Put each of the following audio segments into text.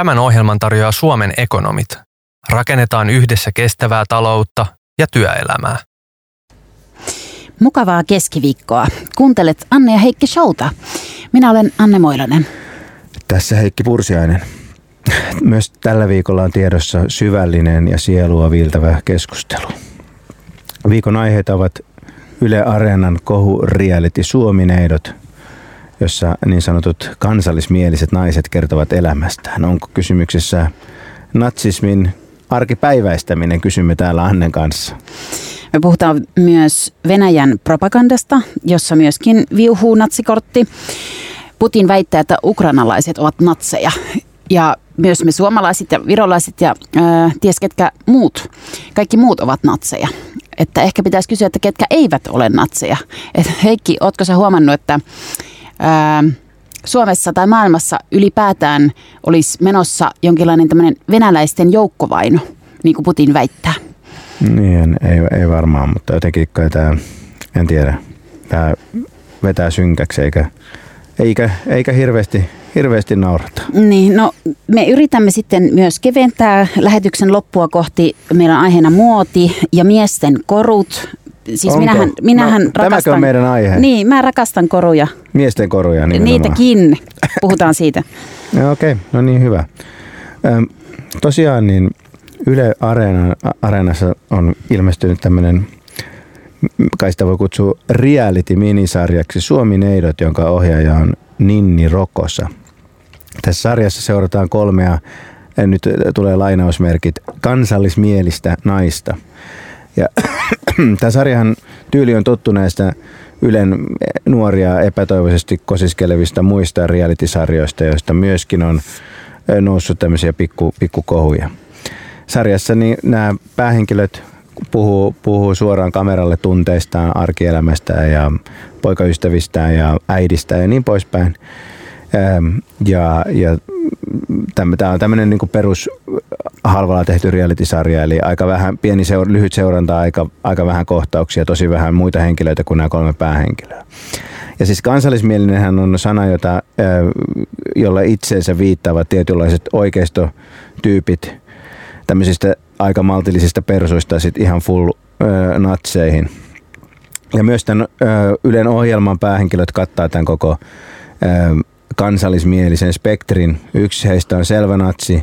Tämän ohjelman tarjoaa Suomen ekonomit. Rakennetaan yhdessä kestävää taloutta ja työelämää. Mukavaa keskiviikkoa. Kuuntelet Anne ja Heikki Showta. Minä olen Anne Moilanen. Tässä Heikki Pursiainen. Myös tällä viikolla on tiedossa syvällinen ja sielua viiltävä keskustelu. Viikon aiheita ovat Yle Areenan kohu reality Suomineidot, jossa niin sanotut kansallismieliset naiset kertovat elämästään. Onko kysymyksessä natsismin arkipäiväistäminen, kysymme täällä Annen kanssa. Me puhutaan myös Venäjän propagandasta, jossa myöskin viuhuu natsikortti. Putin väittää, että ukrainalaiset ovat natseja. Ja myös me suomalaiset ja virolaiset ja ää, ties ketkä muut, kaikki muut ovat natseja. Että ehkä pitäisi kysyä, että ketkä eivät ole natseja. Et Heikki, ootko sä huomannut, että ää, Suomessa tai maailmassa ylipäätään olisi menossa jonkinlainen tämmöinen venäläisten joukkovaino, niin kuin Putin väittää? Niin, ei, ei varmaan, mutta jotenkin kai tämä, en tiedä, tämä vetää synkäksi eikä, eikä, eikä hirveästi, hirveästi naurata. Niin, no me yritämme sitten myös keventää lähetyksen loppua kohti. Meillä on aiheena muoti ja miesten korut. Siis Onko? minähän, minähän no, Tämäkö rakastan... on meidän aihe? Niin, mä rakastan koruja. Miesten koruja nimenomaan. Niitäkin. Puhutaan siitä. No, Okei, okay. no niin hyvä. Öm, tosiaan niin Yle Areena, Areenassa on ilmestynyt tämmöinen, kai sitä voi kutsua reality-minisarjaksi Suomi Neidot, jonka ohjaaja on Ninni Rokosa. Tässä sarjassa seurataan kolmea, nyt tulee lainausmerkit, kansallismielistä naista. Ja tämä sarjahan tyyli on tuttu näistä Ylen nuoria epätoivoisesti kosiskelevista muista reality-sarjoista, joista myöskin on noussut tämmöisiä pikku, pikkukohuja sarjassa niin nämä päähenkilöt puhuu, puhuu suoraan kameralle tunteistaan, arkielämästään ja poikaystävistään ja äidistä ja niin poispäin. Ja, ja tämä on tämmöinen niin perus halvalla tehty reality-sarja, eli aika vähän, pieni seura, lyhyt seuranta, aika, aika vähän kohtauksia, tosi vähän muita henkilöitä kuin nämä kolme päähenkilöä. Ja siis kansallismielinenhän on sana, jota, jolla itseensä viittaavat tietynlaiset oikeistotyypit, tämmöisistä aika maltillisista persuista sit ihan full ö, natseihin. Ja myös tämän ö, Ylen ohjelman päähenkilöt kattaa tämän koko ö, kansallismielisen spektrin. Yksi heistä on selvä natsi,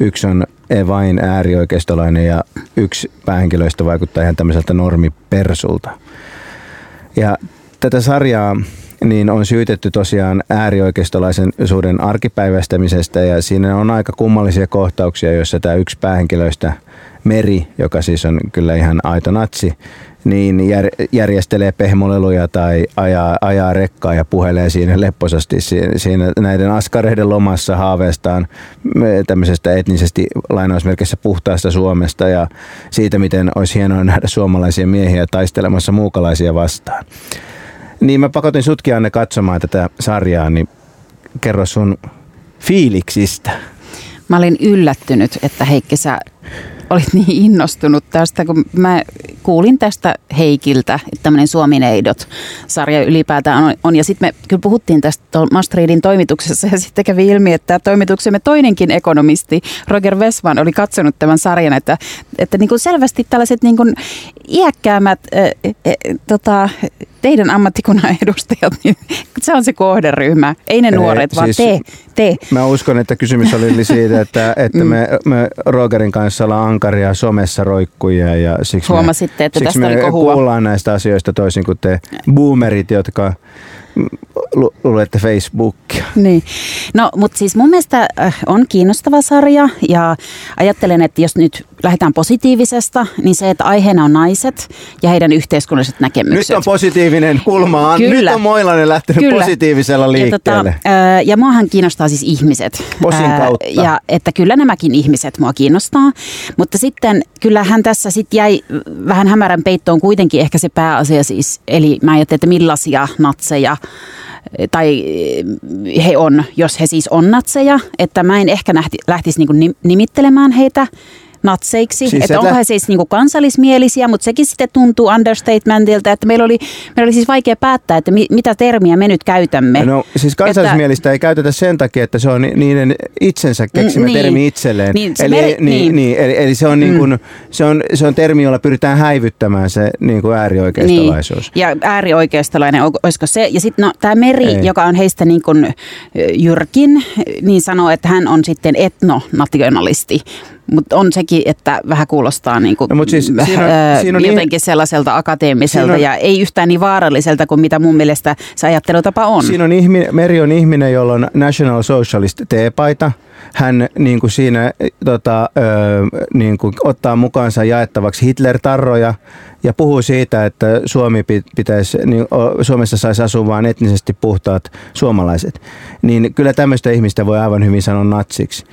yksi on vain äärioikeistolainen ja yksi päähenkilöistä vaikuttaa ihan tämmöiseltä normipersulta. Ja tätä sarjaa niin on syytetty tosiaan äärioikeistolaisuuden arkipäivästämisestä ja siinä on aika kummallisia kohtauksia, joissa tämä yksi päähenkilöistä Meri, joka siis on kyllä ihan aito natsi, niin jär, järjestelee pehmoleluja tai ajaa, ajaa rekkaa ja puhelee siinä lepposasti siinä, näiden askareiden lomassa haaveestaan tämmöisestä etnisesti lainausmerkissä puhtaasta Suomesta ja siitä, miten olisi hienoa nähdä suomalaisia miehiä taistelemassa muukalaisia vastaan. Niin mä pakotin sutkia ne katsomaan tätä sarjaa, niin kerro sun fiiliksistä. Mä olin yllättynyt, että Heikki sä olit niin innostunut tästä, kun mä kuulin tästä Heikiltä, että tämmöinen Suomineidot-sarja ylipäätään on. on. Ja sitten me kyllä puhuttiin tästä Mastridin toimituksessa ja sitten kävi ilmi, että toimituksemme toinenkin ekonomisti, Roger Westman, oli katsonut tämän sarjan, että, että niin kuin selvästi tällaiset niin kuin iäkkäämät äh, äh, tota, teidän ammattikunnan edustajat, niin se on se kohderyhmä. Ei ne nuoret, Ei, vaan siis te, te. Mä uskon, että kysymys oli siitä, että, että mm. me, me Rogerin kanssa ollaan ankaria somessa roikkuja ja siksi me, että siksi tästä me oli kohua. kuullaan näistä asioista toisin kuin te boomerit, jotka lu- luette Facebookia. Niin. No, mutta siis mun mielestä äh, on kiinnostava sarja ja ajattelen, että jos nyt lähdetään positiivisesta, niin se, että aiheena on naiset ja heidän yhteiskunnalliset näkemykset. Nyt on positiivinen kulma. Kyllä. Nyt on Moilanen lähtenyt Kyllä. positiivisella liikkeelle. Ja, tota, ää, ja muahan kiinnostaa siis ihmiset. Posin Ää, kautta. Ja että kyllä nämäkin ihmiset mua kiinnostaa. Mutta sitten kyllähän tässä sitten jäi vähän hämärän peittoon kuitenkin ehkä se pääasia siis. Eli mä ajattelin, että millaisia natseja tai he on, jos he siis on natseja, että mä en ehkä nähti, lähtisi niin nimittelemään heitä natseiksi. Siis että et onko he siis niinku kansallismielisiä, mutta sekin sitten tuntuu understatementilta, että meillä oli, meillä oli siis vaikea päättää, että mi, mitä termiä me nyt käytämme. No siis kansallismielistä ei käytetä sen takia, että se on ni- niiden itsensä keksimä Mm, niin. termi itselleen. Niin, se eli, meri- niin, niin. niin. eli, eli se, on niin kuin, se, on, se on termi, jolla pyritään häivyttämään se niin kuin äärioikeistolaisuus. Niin. Ja äärioikeistolainen, olisiko se? Ja sitten no, tämä Meri, Ei. joka on heistä niin kuin jyrkin, niin sanoo, että hän on sitten etnonationalisti. Mutta on sekin, että vähän kuulostaa niin kuin, No, siis siinä on- ö, siinä on jotenkin sellaiselta akateemiselta on- ja ei yhtään niin vaaralliselta kuin mitä mun mielestä se ajattelutapa on. Siinä on ihminen, Meri on ihminen, jolla on National Socialist teepaita. Hän niin kuin siinä äh, tota, ö, niin kuin ottaa mukaansa jaettavaksi Hitler-tarroja ja puhuu siitä, että Suomi pi- pitäisi, niin, Suomessa saisi asua vain etnisesti puhtaat suomalaiset. Niin kyllä tämmöistä ihmistä voi aivan hyvin sanoa natsiksi.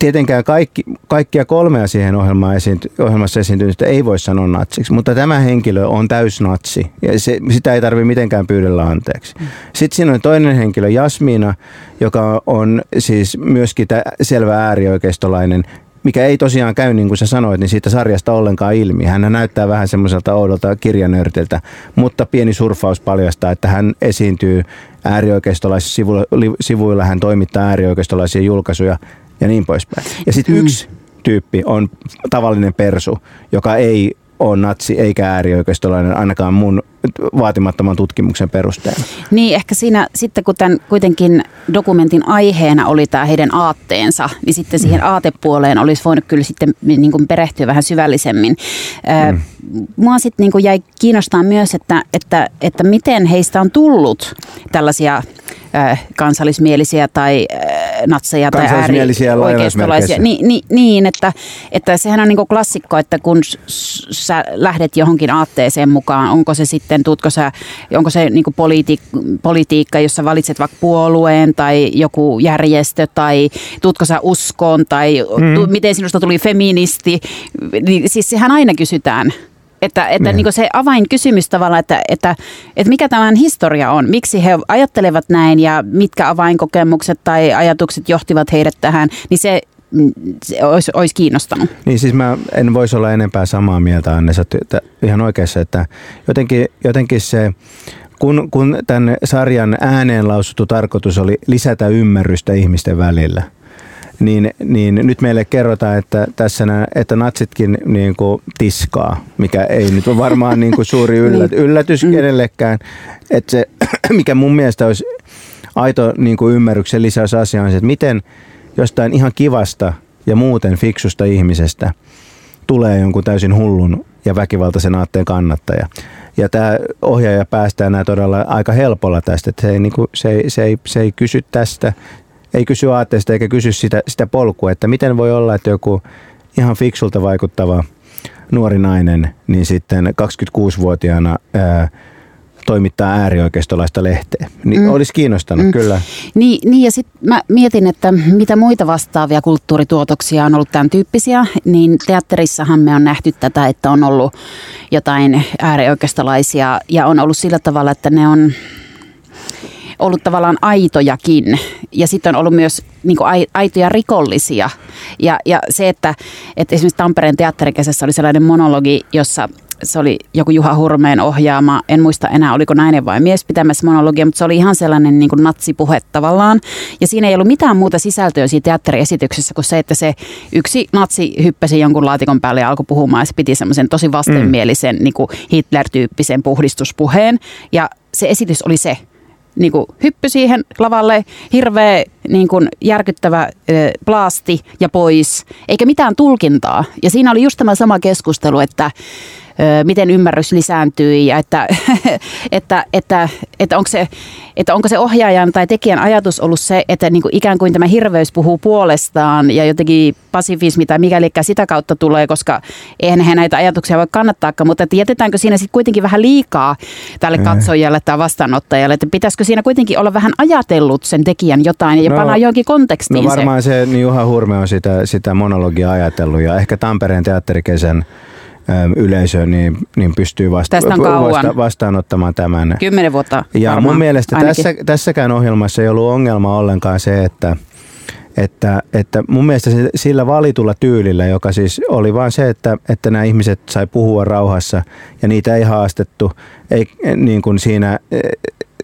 Tietenkään kaikki, kaikkia kolmea siihen ohjelmaan esiinty, ohjelmassa esiintynyttä ei voi sanoa natsiksi, mutta tämä henkilö on täysnatsi ja se, sitä ei tarvitse mitenkään pyydellä anteeksi. Sitten siinä on toinen henkilö, Jasmina, joka on siis myöskin tä, selvä äärioikeistolainen, mikä ei tosiaan käy niin kuin sä sanoit, niin siitä sarjasta ollenkaan ilmi. Hän näyttää vähän semmoiselta oudolta kirjanörtiltä, mutta pieni surfaus paljastaa, että hän esiintyy äärioikeistolaisissa sivuilla, sivuilla, hän toimittaa äärioikeistolaisia julkaisuja ja niin poispäin. Ja sitten Mm. yksi tyyppi on tavallinen persu, joka ei ole natsi eikä äärioikeistolainen ainakaan mun vaatimattoman tutkimuksen perusteella. Niin, ehkä siinä sitten kun tämän kuitenkin dokumentin aiheena oli tämä heidän aatteensa, niin sitten siihen aatepuoleen olisi voinut kyllä sitten niin kuin perehtyä vähän syvällisemmin. Mm. Mua sitten niin kuin jäi kiinnostaa myös, että, että, että miten heistä on tullut tällaisia äh, kansallismielisiä tai äh, natseja tai äärioikeistolaisia. lainausmerkeissä. Niin, niin, että, että sehän on niin kuin klassikko, että kun sä lähdet johonkin aatteeseen mukaan, onko se sitten, tuutko sä, onko se niin kuin politi- politiikka, jossa valitset vaikka puolueen tai joku järjestö tai tuutko sä uskoon tai mm. tu, miten sinusta tuli feministi, niin siis sehän aina kysytään. Että, että Niin. niin. se avainkysymys tavallaan, että, että, että mikä tämän historia on, miksi he ajattelevat näin ja mitkä avainkokemukset tai ajatukset johtivat heidät tähän, niin se, mm, se olisi, olisi kiinnostanut. Niin siis mä en voisi olla enempää samaa mieltä Anne, sä ihan oikeassa, että jotenkin, jotenkin se, kun, kun tämän sarjan ääneen lausuttu tarkoitus oli lisätä ymmärrystä ihmisten välillä, niin, niin nyt meille kerrotaan, että tässä nää, että natsitkin niin kuin tiskaa, mikä ei nyt ole varmaan niin kuin suuri yllät, yllätys kenellekään. Että se, mikä mun mielestä olisi aito niin kuin ymmärryksen lisäys asia on se, että miten jostain ihan kivasta ja muuten fiksusta ihmisestä tulee jonkun täysin hullun ja väkivaltaisen aatteen kannattaja. Ja tämä ohjaaja päästää nämä todella aika helpolla tästä, että se ei, niinku, se ei, se ei, se ei kysy tästä, ei kysy aatteesta eikä kysy sitä, sitä polkua, että miten voi olla, että joku ihan fiksulta vaikuttava nuori nainen, niin sitten 26-vuotiaana ää, toimittaa äärioikeistolaista lehteä. Niin mm. Olisi kiinnostanut, mm. kyllä. Niin, niin ja sitten mä mietin, että mitä muita vastaavia kulttuurituotoksia on ollut tämän tyyppisiä, niin teatterissahan me on nähty tätä, että on ollut jotain äärioikeistolaisia ja on ollut sillä tavalla, että ne on ollut tavallaan aitojakin. Ja sitten on ollut myös niin kuin ai- aitoja rikollisia. Ja, ja se, että, että esimerkiksi Tampereen teatterikesässä oli sellainen monologi, jossa se oli joku Juha Hurmeen ohjaama, en muista enää oliko nainen vai mies pitämässä monologia, mutta se oli ihan sellainen niin kuin natsipuhe tavallaan. Ja siinä ei ollut mitään muuta sisältöä siinä teatteriesityksessä kuin se, että se yksi natsi hyppäsi jonkun laatikon päälle ja alkoi puhumaan ja se piti semmoisen tosi vastenmielisen niin kuin Hitler-tyyppisen puhdistuspuheen. Ja se esitys oli se, niin kuin hyppy siihen lavalle, hirveä niin kuin järkyttävä ö, plaasti ja pois, eikä mitään tulkintaa. Ja siinä oli just tämä sama keskustelu, että miten ymmärrys lisääntyi ja että, että, että, että, onko se, että onko se ohjaajan tai tekijän ajatus ollut se, että niin kuin ikään kuin tämä hirveys puhuu puolestaan ja jotenkin pasifismi tai mikäli sitä kautta tulee, koska eihän he näitä ajatuksia voi kannattaakaan, mutta että jätetäänkö siinä sitten kuitenkin vähän liikaa tälle katsojalle tai vastaanottajalle, että pitäisikö siinä kuitenkin olla vähän ajatellut sen tekijän jotain ja No, panna johonkin kontekstiin No se. varmaan se, niin Juha Hurme on sitä, sitä monologia ajatellut ja ehkä Tampereen teatterikesän äm, yleisö niin, niin pystyy vasta- vasta- vastaanottamaan tämän. Kymmenen vuotta Ja varmaan, mun mielestä ainakin. tässä, tässäkään ohjelmassa ei ollut ongelma ollenkaan se, että, että, että mun mielestä sillä valitulla tyylillä, joka siis oli vain se, että, että nämä ihmiset sai puhua rauhassa ja niitä ei haastettu ei, niin kuin siinä e,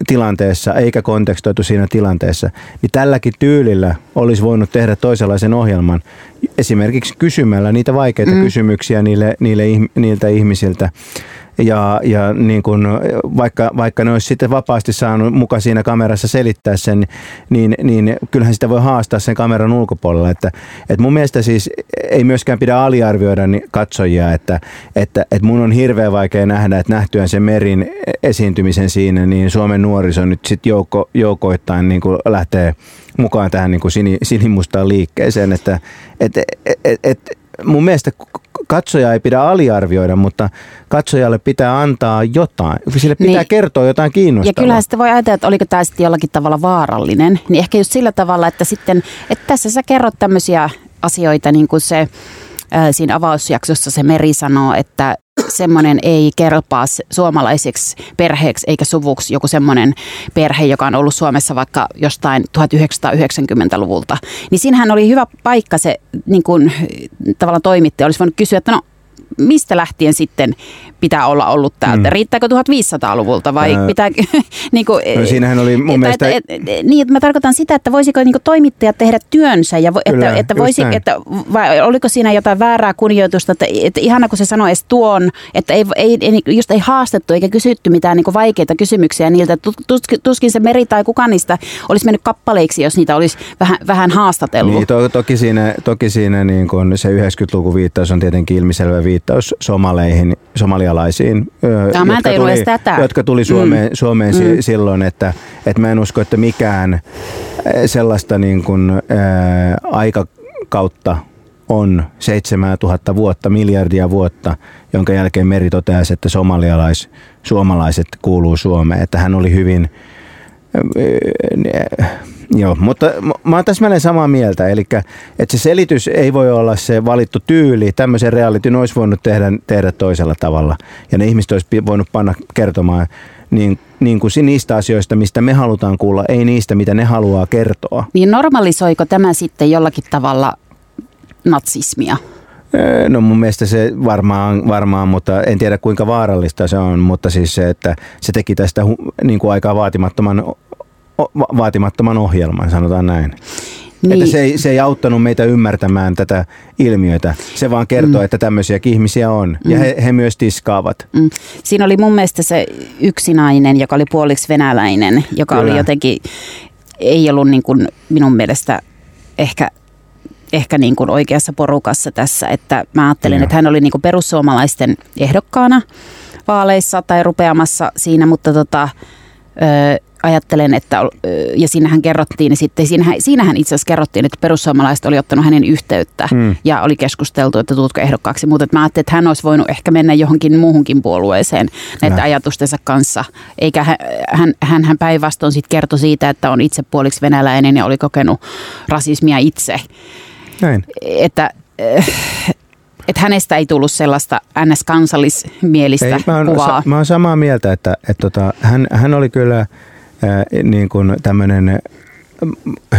tilanteessa eikä kontekstoitu siinä tilanteessa, niin tälläkin tyylillä olisi voinut tehdä toisenlaisen ohjelman esimerkiksi kysymällä niitä vaikeita mm. kysymyksiä niille, niille, niiltä ihmisiltä ja, ja niin kun, vaikka, vaikka ne olisi sitten vapaasti saanut mukaan siinä kamerassa selittää sen, niin, niin kyllähän sitä voi haastaa sen kameran ulkopuolella. Että, että mun mielestä siis ei myöskään pidä aliarvioida katsojia, että, että, että mun on hirveän vaikea nähdä, että nähtyään sen merin esiintymisen siinä, niin Suomen nuoriso nyt sitten joukko, joukoittain niin kuin lähtee mukaan tähän niin kuin sinimustaan liikkeeseen, että et, et, et, et, mun mielestä katsoja ei pidä aliarvioida, mutta katsojalle pitää antaa jotain. Sille pitää niin. kertoa jotain kiinnostavaa. Ja kyllähän sitten voi ajatella, että oliko tämä sitten jollakin tavalla vaarallinen. Niin ehkä just sillä tavalla, että sitten, että tässä sä kerrot tämmöisiä asioita, niin kuin se siinä avausjaksossa se Meri sanoo, että semmoinen ei kelpaa suomalaiseksi perheeksi eikä suvuksi joku semmoinen perhe, joka on ollut Suomessa vaikka jostain 1990-luvulta. Niin siinähän oli hyvä paikka se niin kuin, tavallaan toimittaja olisi voinut kysyä, että no mistä lähtien sitten pitää olla ollut täältä? Mm. Riittääkö 1500-luvulta vai Ää, pitää... niin kuin, no siinähän oli mun mielestä... Et, et, niin, että mä tarkoitan sitä, että voisiko niin toimittajat tehdä työnsä ja Kyllä, että, että, voisi, että vai oliko siinä jotain väärää kunnioitusta, että, että ihana kun se sanoi edes tuon, että ei, ei, ei, niinku, just ei haastettu eikä kysytty mitään niin vaikeita kysymyksiä niiltä. Tuskin se meri tai kuka niistä olisi mennyt kappaleiksi, jos niitä olisi vähän, vähän haastatellut. Niin, to, toki siinä, toki siinä niin kun se 90-luku viittaus on tietenkin ilmiselvä viittaus somaleihin, somalialaisiin, Tämä jotka, tuli, tätä. jotka tuli Suomeen, mm. Suomeen mm. silloin, että, että mä en usko, että mikään sellaista niin kuin, ää, aikakautta on 7000 vuotta, miljardia vuotta, jonka jälkeen Meri toteaisi, että somalialais, suomalaiset kuuluu Suomeen. Että hän oli hyvin Joo, mutta mä oon täsmälleen samaa mieltä. Eli että se selitys ei voi olla se valittu tyyli. Tämmöisen realityn olisi voinut tehdä, tehdä toisella tavalla. Ja ne ihmiset olisi voinut panna kertomaan niin, niin kuin niistä asioista, mistä me halutaan kuulla, ei niistä, mitä ne haluaa kertoa. Niin normalisoiko tämä sitten jollakin tavalla natsismia? No mun mielestä se varmaan, varmaan, mutta en tiedä kuinka vaarallista se on, mutta siis se, että se teki tästä niin kuin aika vaatimattoman vaatimattoman ohjelman, sanotaan näin. Niin. Että se ei, se ei auttanut meitä ymmärtämään tätä ilmiötä. Se vaan kertoo, mm. että tämmöisiä ihmisiä on. Mm. Ja he, he myös tiskaavat. Mm. Siinä oli mun mielestä se yksi nainen, joka oli puoliksi venäläinen, joka Kyllä. oli jotenkin, ei ollut niin kuin minun mielestä ehkä ehkä niin kuin oikeassa porukassa tässä. Että mä ajattelin, Joo. että hän oli niin kuin perussuomalaisten ehdokkaana vaaleissa tai rupeamassa siinä, mutta tota, ajattelen, että, ja siinähän kerrottiin, niin sitten siinähän, siinähän itse asiassa kerrottiin, että perussuomalaiset oli ottanut hänen yhteyttä mm. ja oli keskusteltu, että tuutko ehdokkaaksi. Mutta mä ajattelin, että hän olisi voinut ehkä mennä johonkin muuhunkin puolueeseen näiden ajatustensa kanssa. Eikä hän, hän, hän, hän päinvastoin sitten kertoi siitä, että on itse puoliksi venäläinen ja oli kokenut rasismia itse. Näin. Että, että hänestä ei tullut sellaista ns-kansallismielistä ei, mä oon, kuvaa. Sa, mä oon samaa mieltä, että, että tota, hän, hän oli kyllä niin kuin tämmöinen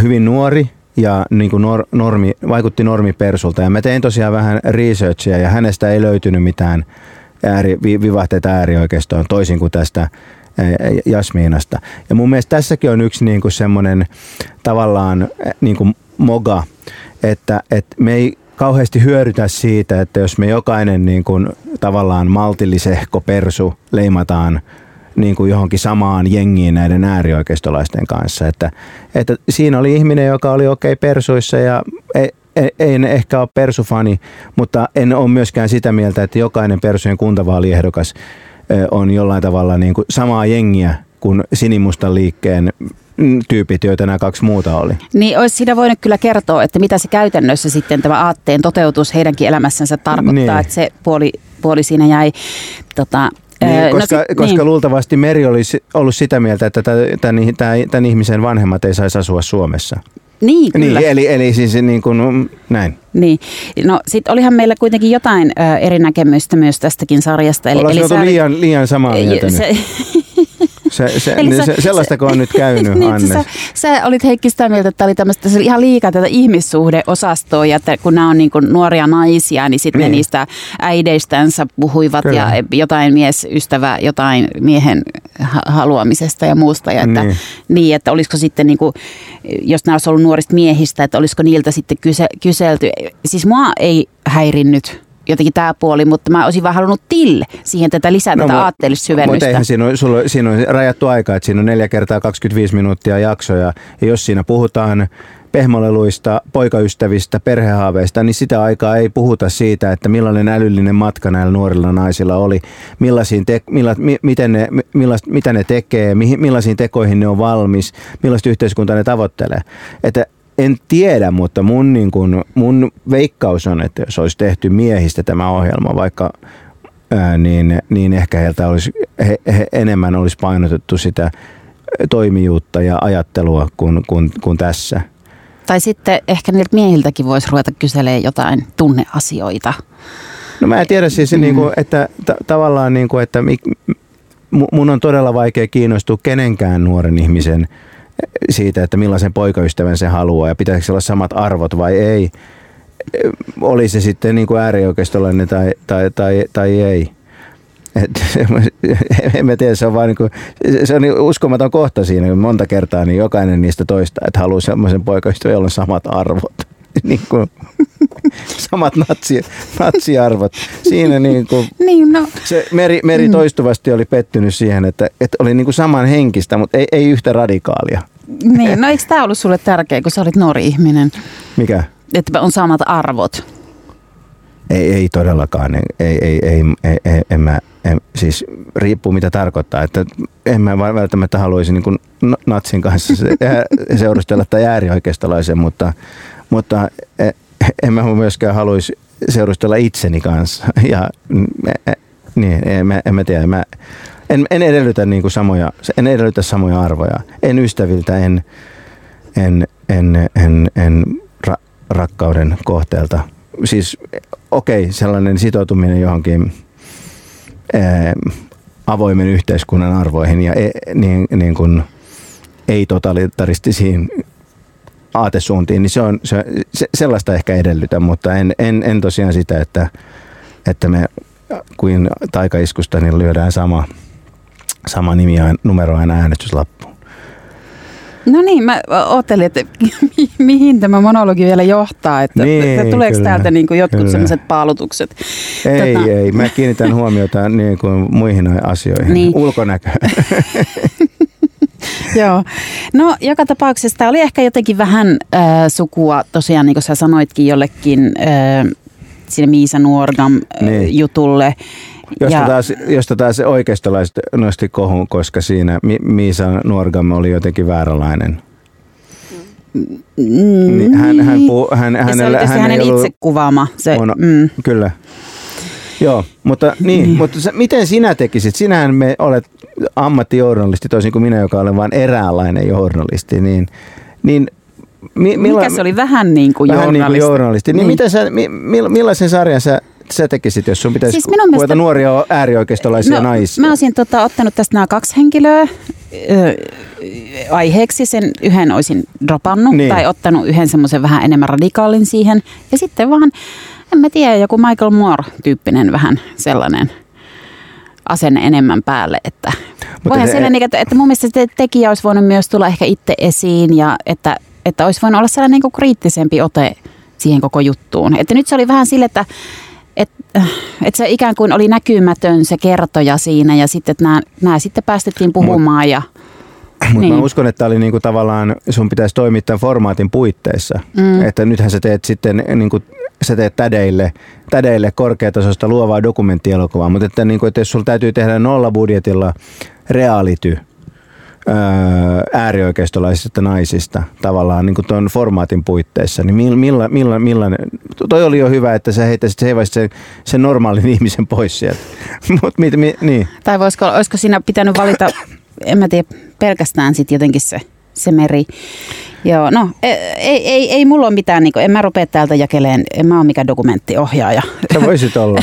hyvin nuori ja niin kuin nor, normi, vaikutti normipersulta. Ja mä tein tosiaan vähän researchia ja hänestä ei löytynyt mitään ääri, vivahteita äärioikeistoon toisin kuin tästä Jasmiinasta. Ja mun mielestä tässäkin on yksi niin kuin semmoinen tavallaan niin kuin moga, että, että me ei kauheasti hyödytä siitä, että jos me jokainen niin kuin tavallaan maltillisehko persu leimataan niin kuin johonkin samaan jengiin näiden äärioikeistolaisten kanssa. Että, että siinä oli ihminen, joka oli okei okay persuissa ja ei, ei, ei ehkä ole persufani, mutta en ole myöskään sitä mieltä, että jokainen persujen kuntavaaliehdokas on jollain tavalla niin kuin samaa jengiä kuin sinimustan liikkeen tyypit, joita nämä kaksi muuta oli. Niin olisi siinä voinut kyllä kertoa, että mitä se käytännössä sitten tämä aatteen toteutus heidänkin elämässänsä tarkoittaa, niin. että se puoli, puoli siinä jäi tota, niin, no koska, no sit, koska niin. luultavasti Meri olisi ollut sitä mieltä, että tämän, tämän, tämän ihmisen vanhemmat ei saisi asua Suomessa. Niin, kyllä. Niin, eli, eli siis niin kuin, näin. Niin. No sit olihan meillä kuitenkin jotain ö, eri näkemystä myös tästäkin sarjasta. Eli, eli sä... liian, liian samaa mieltä se, Se, se, niin sä- se, sellaistako on nyt käynyt, niin, Anne? sä, sä olit Heikki sitä mieltä, että oli tämmöistä, se oli ihan liikaa tätä ihmissuhdeosastoa ja että kun nämä on niin kuin nuoria naisia, niin sitten Niin. ne niistä äideistänsä puhuivat Kyllä. ja jotain miesystävää, jotain miehen ha- haluamisesta ja muusta. Ja että, Niin. niin. niin, että olisiko sitten niin kuin, jos nämä olisi ollut nuorista miehistä, että olisiko niiltä sitten kyse, kyselty. Siis mua ei häirinnyt jotenkin tämä puoli, mutta mä olisin vaan halunnut till siihen tätä lisää no, tätä mu- aatteellissyvennystä. Mutta eihän siinä ole, sulla, siinä on rajattu aika, että siinä on neljä kertaa 25 minuuttia jaksoja. Ja jos siinä puhutaan pehmoleluista, poikaystävistä, perhehaaveista, niin sitä aikaa ei puhuta siitä, että millainen älyllinen matka näillä nuorilla naisilla oli, millaisiin te, milla, mi, miten ne, mi- millais, mitä ne tekee, mihin, millaisiin tekoihin ne on valmis, millaista yhteiskuntaa ne tavoittelee. Että en tiedä, mutta mun, niin kun, mun veikkaus on, että jos olisi tehty miehistä tämä ohjelma, vaikka ää, niin, niin ehkä heiltä olisi, he, he enemmän olisi painotettu sitä toimijuutta ja ajattelua kuin, kuin, kuin tässä. Tai sitten ehkä niiltä miehiltäkin voisi ruveta kyselemään jotain tunneasioita. No mä en tiedä siis, mm. niin kuin, että ta- tavallaan, niin kuin, että mi, mu- mun on todella vaikea kiinnostua kenenkään nuoren ihmisen siitä, että millaisen poikaystävän se haluaa ja pitääkö sillä olla samat arvot vai ei. Oli se sitten niin kuin äärioikeistolainen tai, tai, tai, tai ei. Et, en mä tiedä, se on vaan niin kuin, se on niin uskomaton kohta siinä, kun monta kertaa niin jokainen niistä toista, että haluaa semmoisen poikaystävän, jolla on samat arvot. niin kuin, samat natsi, natsiarvot. Siinä niin kuin, Niin, no, se Meri, Meri toistuvasti oli pettynyt siihen, että, että oli niin kuin saman henkistä, mutta ei, ei yhtä radikaalia. Niin, no eikö tämä ollut sulle tärkeä, kun sä olit nuori ihminen, Mikä? että on samat arvot? Ei, ei todellakaan. Ei, ei, ei, ei, ei, ei en mä, en, siis riippuu mitä tarkoittaa. Että en mä välttämättä haluaisi niin kuin natsin kanssa seurustella tai äärioikeistolaisen, mutta, mutta e- en mä myöskään haluaisi seurustella itseni kanssa. Ja, e- e- niin, en, mä, en mä tiedä. Mä, en, en, edellytä niin kuin samoja, en edellytä samoja arvoja. En ystäviltä, en, en, en, en, en ra, rakkauden kohteelta. Siis okei, okay, sellainen sitoutuminen johonkin ää, avoimen yhteiskunnan arvoihin ja e, niin, niin kuin ei-totalitaristisiin aatesuuntiin, niin se on, se, se, sellaista ehkä edellytä, mutta en, en, en tosiaan sitä, että, että me kuin taikaiskusta niin lyödään sama, sama nimi ja numero aina äänestyslappuun. No niin, mä oottelin, että mi- mihin tämä monologi vielä johtaa, että, Niin, että tuleeko kyllä, täältä niin kuin jotkut sellaiset paalutukset. Ei, Tota- ei. Mä kiinnitän huomiota niin kuin muihin asioihin. Niin. Ulkonäkö. Joo. No joka tapauksessa tämä oli ehkä jotenkin vähän äh, sukua tosiaan, niin kuin sä sanoitkin jollekin äh, sinne Miisa Nuorgam Niin. jutulle. Josta taas, josta taas oikeistolaiset nosti kohun, koska siinä Mi- Miisa Nuorgam oli jotenkin vääränlainen. Niin, hän, hän, puhu, hän, ja se oli hänellä, hän hänen ei ollut, itse kuvaama. Se, on, mm. Kyllä. Joo, mutta, niin, niin. mutta sä, miten sinä tekisit? Sinähän me olet ammattijournalisti, toisin kuin minä, joka olen vain eräänlainen journalisti. Niin, niin mi, Mikä se oli vähän niin kuin vähän niin kuin journalisti. journalisti. Niin, Niin. Mitä sä, mi, mill- millaisen sarjan sä, sä tekisit, jos sun pitäisi Siis minun kuvata mielestä- nuoria äärioikeistolaisia no, naisia? Mä olisin tota, ottanut tästä nämä kaksi henkilöä ö, aiheeksi. Sen yhden olisin dropannut Niin. tai ottanut yhden semmoisen vähän enemmän radikaalin siihen. Ja sitten vaan, en mä tiedä, joku Michael Moore-tyyppinen vähän sellainen asenne enemmän päälle. Että voihan se- sellainen, että, että mun mielestä se tekijä olisi voinut myös tulla ehkä itse esiin ja että, että olisi voinut olla sellainen niin kuin kriittisempi ote siihen koko juttuun. Että nyt se oli vähän sille, että että et se ikään kuin oli näkymätön se kertoja siinä ja sitten että nämä, nämä sitten päästettiin puhumaan ja Mutta niin. mä uskon, että oli niinku tavallaan, sun pitäisi toimia tämän formaatin puitteissa. Mm. Että nythän sä teet sitten, niinku, sä teet tädeille, tädeille korkeatasoista luovaa dokumenttielokuvaa, mutta että, niinku, että jos sulla täytyy tehdä nolla budjetilla reality, äärioikeistolaisista naisista tavallaan niin tuon formaatin puitteissa, niin milla, milla, milla, millainen, toi oli jo hyvä, että sä heittäisit se sen, sen normaalin ihmisen pois sieltä. Mut, mit, mi, niin. tai voisiko, olisiko siinä pitänyt valita, en mä tiedä, pelkästään sitten jotenkin se, se meri. Joo, no ei, ei, ei mulla ole mitään, niin kuin, en mä rupea täältä jakeleen, en mä ole mikään dokumenttiohjaaja. Sä voisit olla.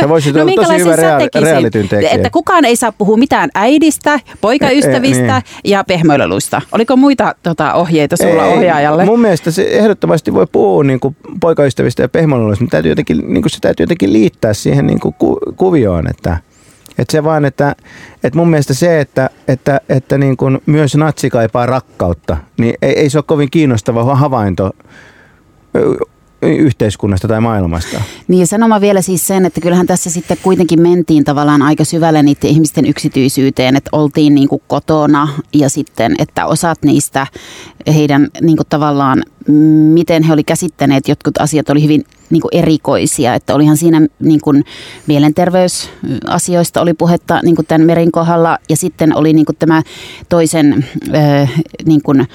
Sä voisit No olla tosi hyvä reaali- realityn tekijä. Että kukaan ei saa puhua mitään äidistä, poikaystävistä Eh, ja pehmöilyluista. Oliko muita tota, ohjeita sulla Ei, ohjaajalle? Mun mielestä se ehdottomasti voi puhua niin kuin poikaystävistä ja pehmoluista, mutta täytyy jotenkin, niin kuin se täytyy jotenkin liittää siihen niin kuin ku, kuvioon, että, että se vaan, että, että mun mielestä se, että, että, että niin kuin myös natsi kaipaa rakkautta, niin ei, ei se ole kovin kiinnostava havainto yhteiskunnasta tai maailmasta. Niin sanoma vielä siis sen, että kyllähän tässä sitten kuitenkin mentiin tavallaan aika syvälle niiden ihmisten yksityisyyteen, että oltiin niin kuin kotona ja sitten, että osat niistä heidän niin kuin tavallaan, miten he oli käsittäneet jotkut asiat oli hyvin niin kuin erikoisia, että olihan siinä niin kuin mielenterveysasioista oli puhetta niin kuin tämän Merin kohdalla. Ja sitten oli niin kuin tämä toisen niin kuin,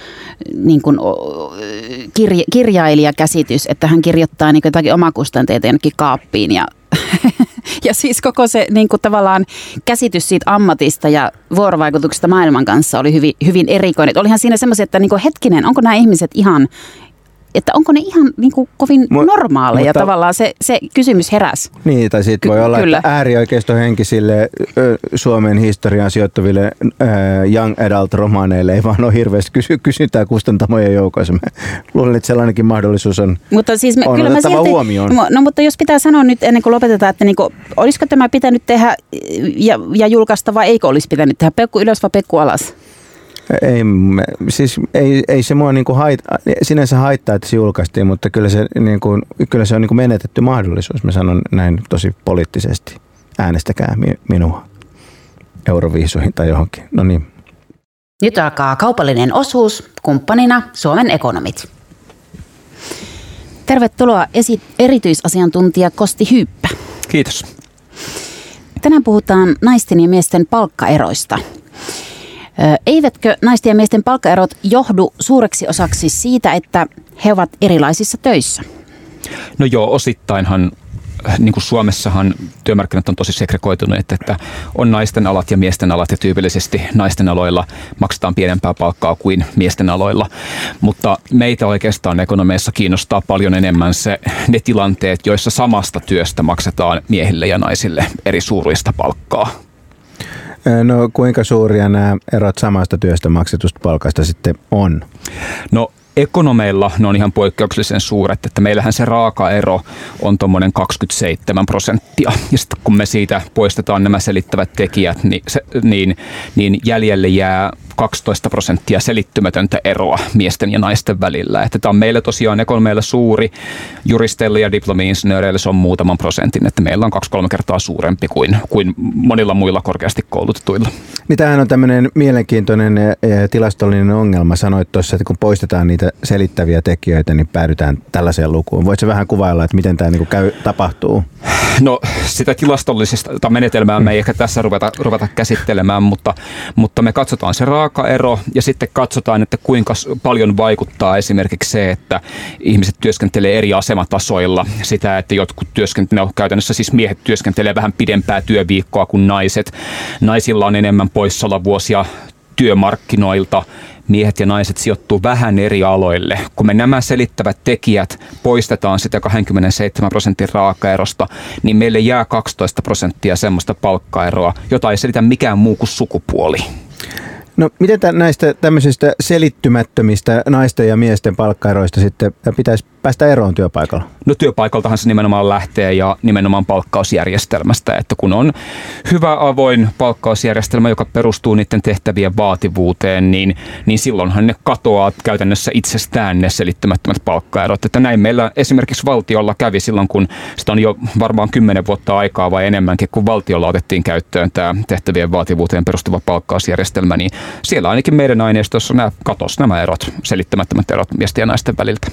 niin kuin, o- kirja, kirjailijakäsitys, että hän kirjoittaa niin kuin jotakin omakustanteita jonnekin kaappiin ja ja siis koko se niin kuin tavallaan käsitys siitä ammatista ja vuorovaikutuksesta maailman kanssa oli hyvin, hyvin erikoinen. Olihan siinä semmoisia, että niin kuin hetkinen, onko nämä ihmiset ihan, että onko ne ihan niin kuin kovin Mu- normaaleja mutta- tavallaan se, se kysymys heräsi. Niin, tai sitten Ky- voi olla, kyllä. että äärioikeistohenkisille ö, Suomen historiaan sijoittuville ö, young adult romaaneille ei vaan ole hirveästi kysy- kysyntää kustantamojen joukoissa. Mä luulen, että sellainenkin mahdollisuus on. Mutta siis me, On kyllä mä silti, huomioon. No mutta jos pitää sanoa nyt ennen kuin lopetetaan, että niinku, olisiko tämä pitänyt tehdä ja, ja julkaista vai eikö olisi pitänyt tehdä? Pekku ylös vai pekku alas? Ei, me- siis ei, ei se mua niinku hait, sinänsä haittaa, että se julkaistiin, mutta kyllä se, niinku, kyllä se on niinku menetetty mahdollisuus. Mä sanon näin tosi poliittisesti. Äänestäkää mi- minua Euroviisuihin tai johonkin. No niin. Nyt alkaa kaupallinen osuus, kumppanina Suomen ekonomit. Tervetuloa esi- erityisasiantuntija Kosti Hyyppä. Kiitos. Tänään puhutaan naisten ja miesten palkkaeroista. Eivätkö naisten ja miesten palkkaerot johdu suureksi osaksi siitä, että he ovat erilaisissa töissä? No joo, osittainhan äh, niin kuin Suomessahan työmarkkinat on tosi segregoituneet, että on naisten alat ja miesten alat ja tyypillisesti naisten aloilla maksetaan pienempää palkkaa kuin miesten aloilla. Mutta meitä oikeastaan ekonomeissa kiinnostaa paljon enemmän se, ne tilanteet, joissa samasta työstä maksetaan miehille ja naisille eri suuruista palkkaa. No kuinka suuria nämä erot samasta työstä maksetusta palkasta sitten on? No ekonomeilla ne on ihan poikkeuksellisen suuret, että meillähän se raakaero on tuommoinen 27 prosenttia. Ja sitten kun me siitä poistetaan nämä selittävät tekijät, niin, se, niin, niin jäljelle jää 12 prosenttia selittymätöntä eroa miesten ja naisten välillä. Että tämä on meillä tosiaan ekonomeilla suuri, juristeilla ja diplomi-insinööreillä se on muutaman prosentin, että meillä on kaksi-kolme kertaa suurempi kuin, kuin monilla muilla korkeasti koulutetuilla. Niin tämähän on tämmöinen mielenkiintoinen eh, tilastollinen ongelma. Sanoit tuossa, että kun poistetaan niitä selittäviä tekijöitä, niin päädytään tällaiseen lukuun. Voitko vähän kuvailla, että miten tämä niinku käy, tapahtuu? No sitä tilastollisesta menetelmää me ei ehkä tässä ruveta, ruveta käsittelemään, mutta, mutta me katsotaan se raakaero ja sitten katsotaan, että kuinka paljon vaikuttaa esimerkiksi se, että ihmiset työskentelee eri asematasoilla. Sitä, että jotkut työskentelee, no, käytännössä siis miehet työskentelee vähän pidempää työviikkoa kuin naiset. Naisilla on enemmän poissaolovuosia työmarkkinoilta, miehet ja naiset sijoittuu vähän eri aloille. Kun me nämä selittävät tekijät poistetaan sitä 27 prosentin raakaerosta, niin meille jää 12 prosenttia semmoista palkkaeroa, jota ei selitä mikään muu kuin sukupuoli. No miten tä- näistä tämmöisistä selittymättömistä naisten ja miesten palkkaeroista sitten pitäisi päästä eroon työpaikalla? No työpaikaltahan se nimenomaan lähtee ja nimenomaan palkkausjärjestelmästä, että kun on hyvä avoin palkkausjärjestelmä, joka perustuu niiden tehtävien vaativuuteen, niin, niin silloinhan ne katoaa käytännössä itsestään ne selittämättömät palkkaerot. Että näin meillä esimerkiksi valtiolla kävi silloin, kun sitä on jo varmaan kymmenen vuotta aikaa vai enemmänkin, kun valtiolla otettiin käyttöön tämä tehtävien vaativuuteen perustuva palkkausjärjestelmä, niin siellä ainakin meidän aineistossa nämä katos nämä erot, selittämättömät erot miesten ja naisten väliltä.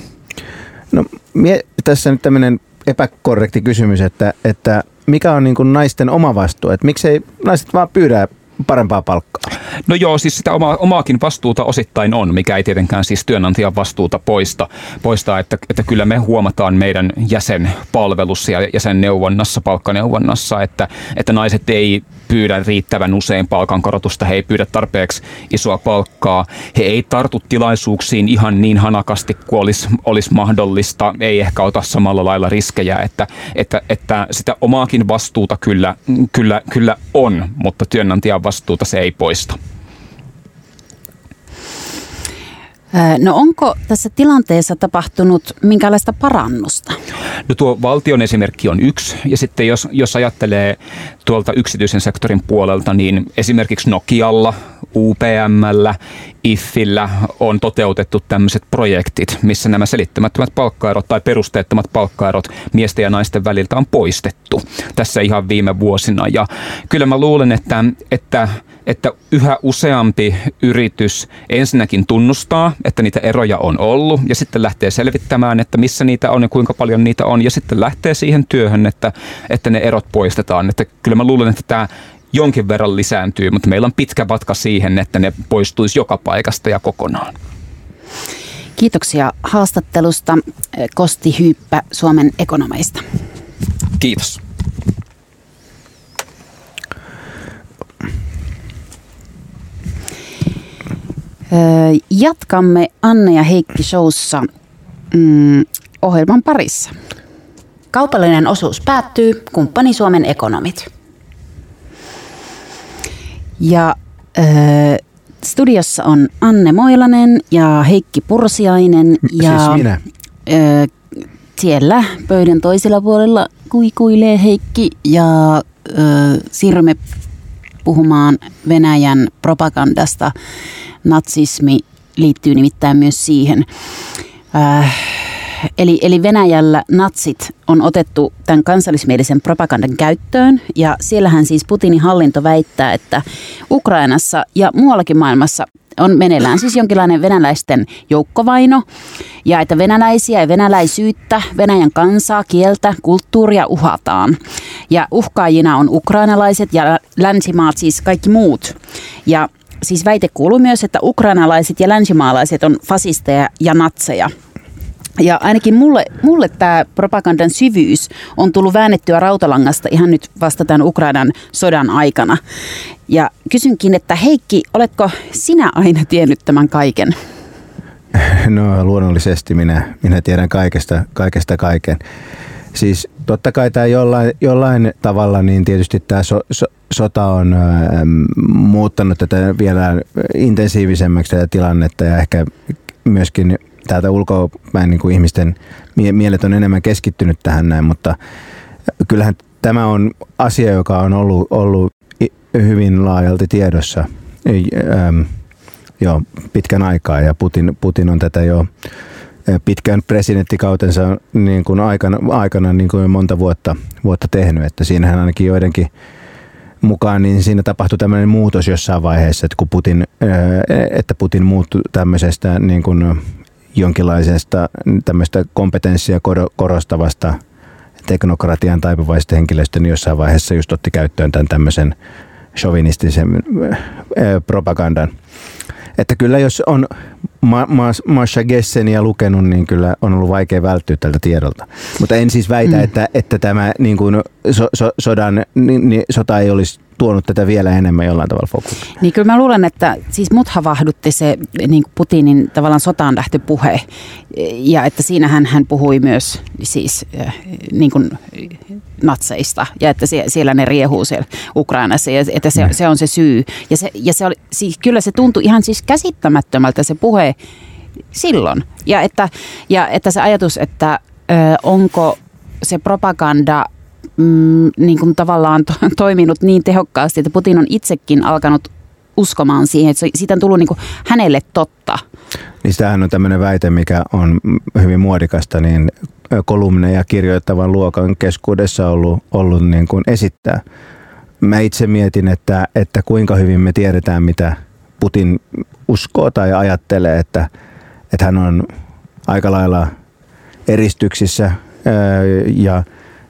No mie, tässä nyt tämmöinen epäkorrekti kysymys, että, että mikä on niin kuin naisten oma vastuu? Että miksei naiset vaan pyydä parempaa palkkaa? No joo, siis sitä oma, omaakin vastuuta osittain on, mikä ei tietenkään siis työnantajan vastuuta poista, poista että, että kyllä me huomataan meidän jäsenpalvelussa ja jäsenneuvonnassa, palkkaneuvonnassa, että, että naiset ei pyydä riittävän usein palkankorotusta, he ei pyydä tarpeeksi isoa palkkaa, he ei tartu tilaisuuksiin ihan niin hanakasti kuin olisi, olisi mahdollista, ei ehkä ota samalla lailla riskejä, että, että, että sitä omaakin vastuuta kyllä, kyllä, kyllä on, mutta työnantajan vastuuta se ei poista. No onko tässä tilanteessa tapahtunut minkälaista parannusta? No tuo valtion esimerkki on yksi, ja sitten jos, jos ajattelee tuolta yksityisen sektorin puolelta, niin esimerkiksi Nokialla, UPMllä, IFillä on toteutettu tämmöiset projektit, missä nämä selittämättömät palkkaerot tai perusteettomat palkkaerot miesten ja naisten väliltä on poistettu tässä ihan viime vuosina. Ja kyllä mä luulen, että, että että yhä useampi yritys ensinnäkin tunnustaa, että niitä eroja on ollut ja sitten lähtee selvittämään, että missä niitä on ja kuinka paljon niitä on ja sitten lähtee siihen työhön, että, että ne erot poistetaan. Että kyllä mä luulen, että tämä jonkin verran lisääntyy, mutta meillä on pitkä matka siihen, että ne poistuisi joka paikasta ja kokonaan. Kiitoksia haastattelusta Kosti Hyyppä Suomen ekonomeista. Kiitos. Jatkamme Anne ja Heikki showssa mm, ohjelman parissa. Kaupallinen osuus päättyy, kumppani Suomen ekonomit. Ja äh, studiossa on Anne Moilanen ja Heikki Pursiainen. Ja, siis minä. Äh, siellä pöydän toisella puolella kuikuilee Heikki ja äh, siirrymme puhumaan Venäjän propagandasta natsismi liittyy nimittäin myös siihen. Äh, eli, eli Venäjällä natsit on otettu tämän kansallismielisen propagandan käyttöön ja siellähän siis Putinin hallinto väittää, että Ukrainassa ja muuallakin maailmassa on meneillään siis jonkinlainen venäläisten joukkovaino ja että venäläisiä ja venäläisyyttä, Venäjän kansaa, kieltä, kulttuuria uhataan. Ja uhkaajina on ukrainalaiset ja länsimaat, siis kaikki muut. Ja siis väite kuuluu myös, että ukrainalaiset ja länsimaalaiset on fasisteja ja natseja. Ja ainakin mulle, mulle tämä propagandan syvyys on tullut väännettyä rautalangasta ihan nyt vasta tämän Ukrainan sodan aikana. Ja kysynkin, että Heikki, oletko sinä aina tiennyt tämän kaiken? No luonnollisesti minä, minä tiedän kaikesta, kaikesta kaiken. Siis totta kai tämä jollain, jollain tavalla, niin tietysti tämä so, so, sota on äh, muuttanut tätä vielä intensiivisemmäksi tätä tilannetta ja ehkä myöskin täältä ulkopäin niin kuin ihmisten mielet on enemmän keskittynyt tähän näin, mutta kyllähän tämä on asia, joka on ollut, ollut hyvin laajalti tiedossa jo pitkän aikaa. Ja Putin, Putin on tätä jo pitkän presidenttikautensa niin kuin aikana, aikana niin kuin monta vuotta, vuotta tehnyt, että siinähän ainakin joidenkin mukaan, niin siinä tapahtui tämmöinen muutos jossain vaiheessa, että, kun Putin, että Putin muuttui tämmöisestä niin kuin jonkinlaisesta tämmöistä kompetenssia korostavasta teknokratian taipuvaisesta henkilöstä, niin jossain vaiheessa just otti käyttöön tämän tämmöisen chauvinistisen propagandan. Että kyllä jos on Ma- Ma- Masha Gesseniä lukenut, niin kyllä on ollut vaikea välttyä tältä tiedolta. Mutta en siis väitä, mm. että, että tämä niin kuin so, so, sodan, niin, niin, sota ei olisi tuonut tätä vielä enemmän jollain tavalla fokukseen. Niin kyllä mä luulen, että siis mut havahdutti se niin Putinin tavallaan sotaan puhe ja että siinähän hän puhui myös siis äh, niin kuin natseista ja että siellä ne riehuu siellä Ukrainassa ja että se, se on se syy. Ja, se, ja se oli, siis kyllä se tuntui ihan siis käsittämättömältä se puhe silloin. Ja että, ja että se ajatus, että ö, onko se propaganda mm, niin kuin tavallaan to, toiminut niin tehokkaasti, että Putin on itsekin alkanut uskomaan siihen, että siitä on tullut niin kuin hänelle totta. Niin sitähän on tämmöinen väite, mikä on hyvin muodikasta, niin kolumneja kirjoittavan luokan keskuudessa ollut, ollut niin kuin esittää. Mä itse mietin, että, että kuinka hyvin me tiedetään, mitä Putin uskoo tai ajattelee, että, että hän on aika lailla eristyksissä ja,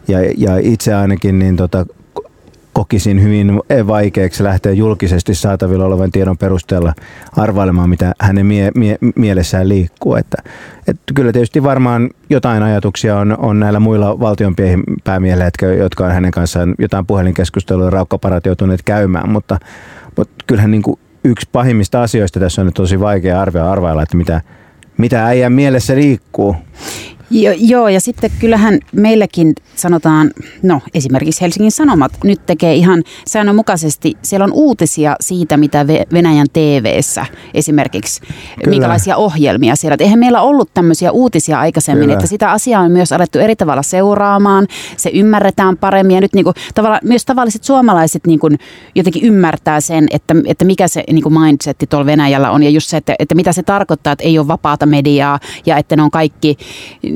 ja, ja itse ainakin niin tota, kokisin hyvin vaikeaksi lähteä julkisesti saatavilla olevan tiedon perusteella arvailemaan, mitä hänen mie- mie- mielessään liikkuu. Että, että kyllä tietysti varmaan jotain ajatuksia on, on näillä muilla valtionpäämiehillä, jotka on hänen kanssaan jotain puhelinkeskustelua ja raukkaparat joutuneet käymään, mutta, mutta kyllähän niin kuin yksi pahimmista asioista tässä on nyt tosi vaikea arvia arvailla, että mitä, mitä äijän mielessä liikkuu. Jo, joo, ja sitten kyllähän meilläkin sanotaan, no esimerkiksi Helsingin Sanomat nyt tekee ihan säännönmukaisesti, siellä on uutisia siitä, mitä Venäjän TV-ssä esimerkiksi, Kyllä. minkälaisia ohjelmia siellä. Et eihän meillä ollut tämmöisiä uutisia aikaisemmin, Kyllä. että sitä asiaa on myös alettu eri tavalla seuraamaan, se ymmärretään paremmin ja nyt niinku, tavalla, myös tavalliset suomalaiset niinku, jotenkin ymmärtää sen, että, että mikä se niinku mindsetti tuolla Venäjällä on ja just se, että, että mitä se tarkoittaa, että ei ole vapaata mediaa ja että ne on kaikki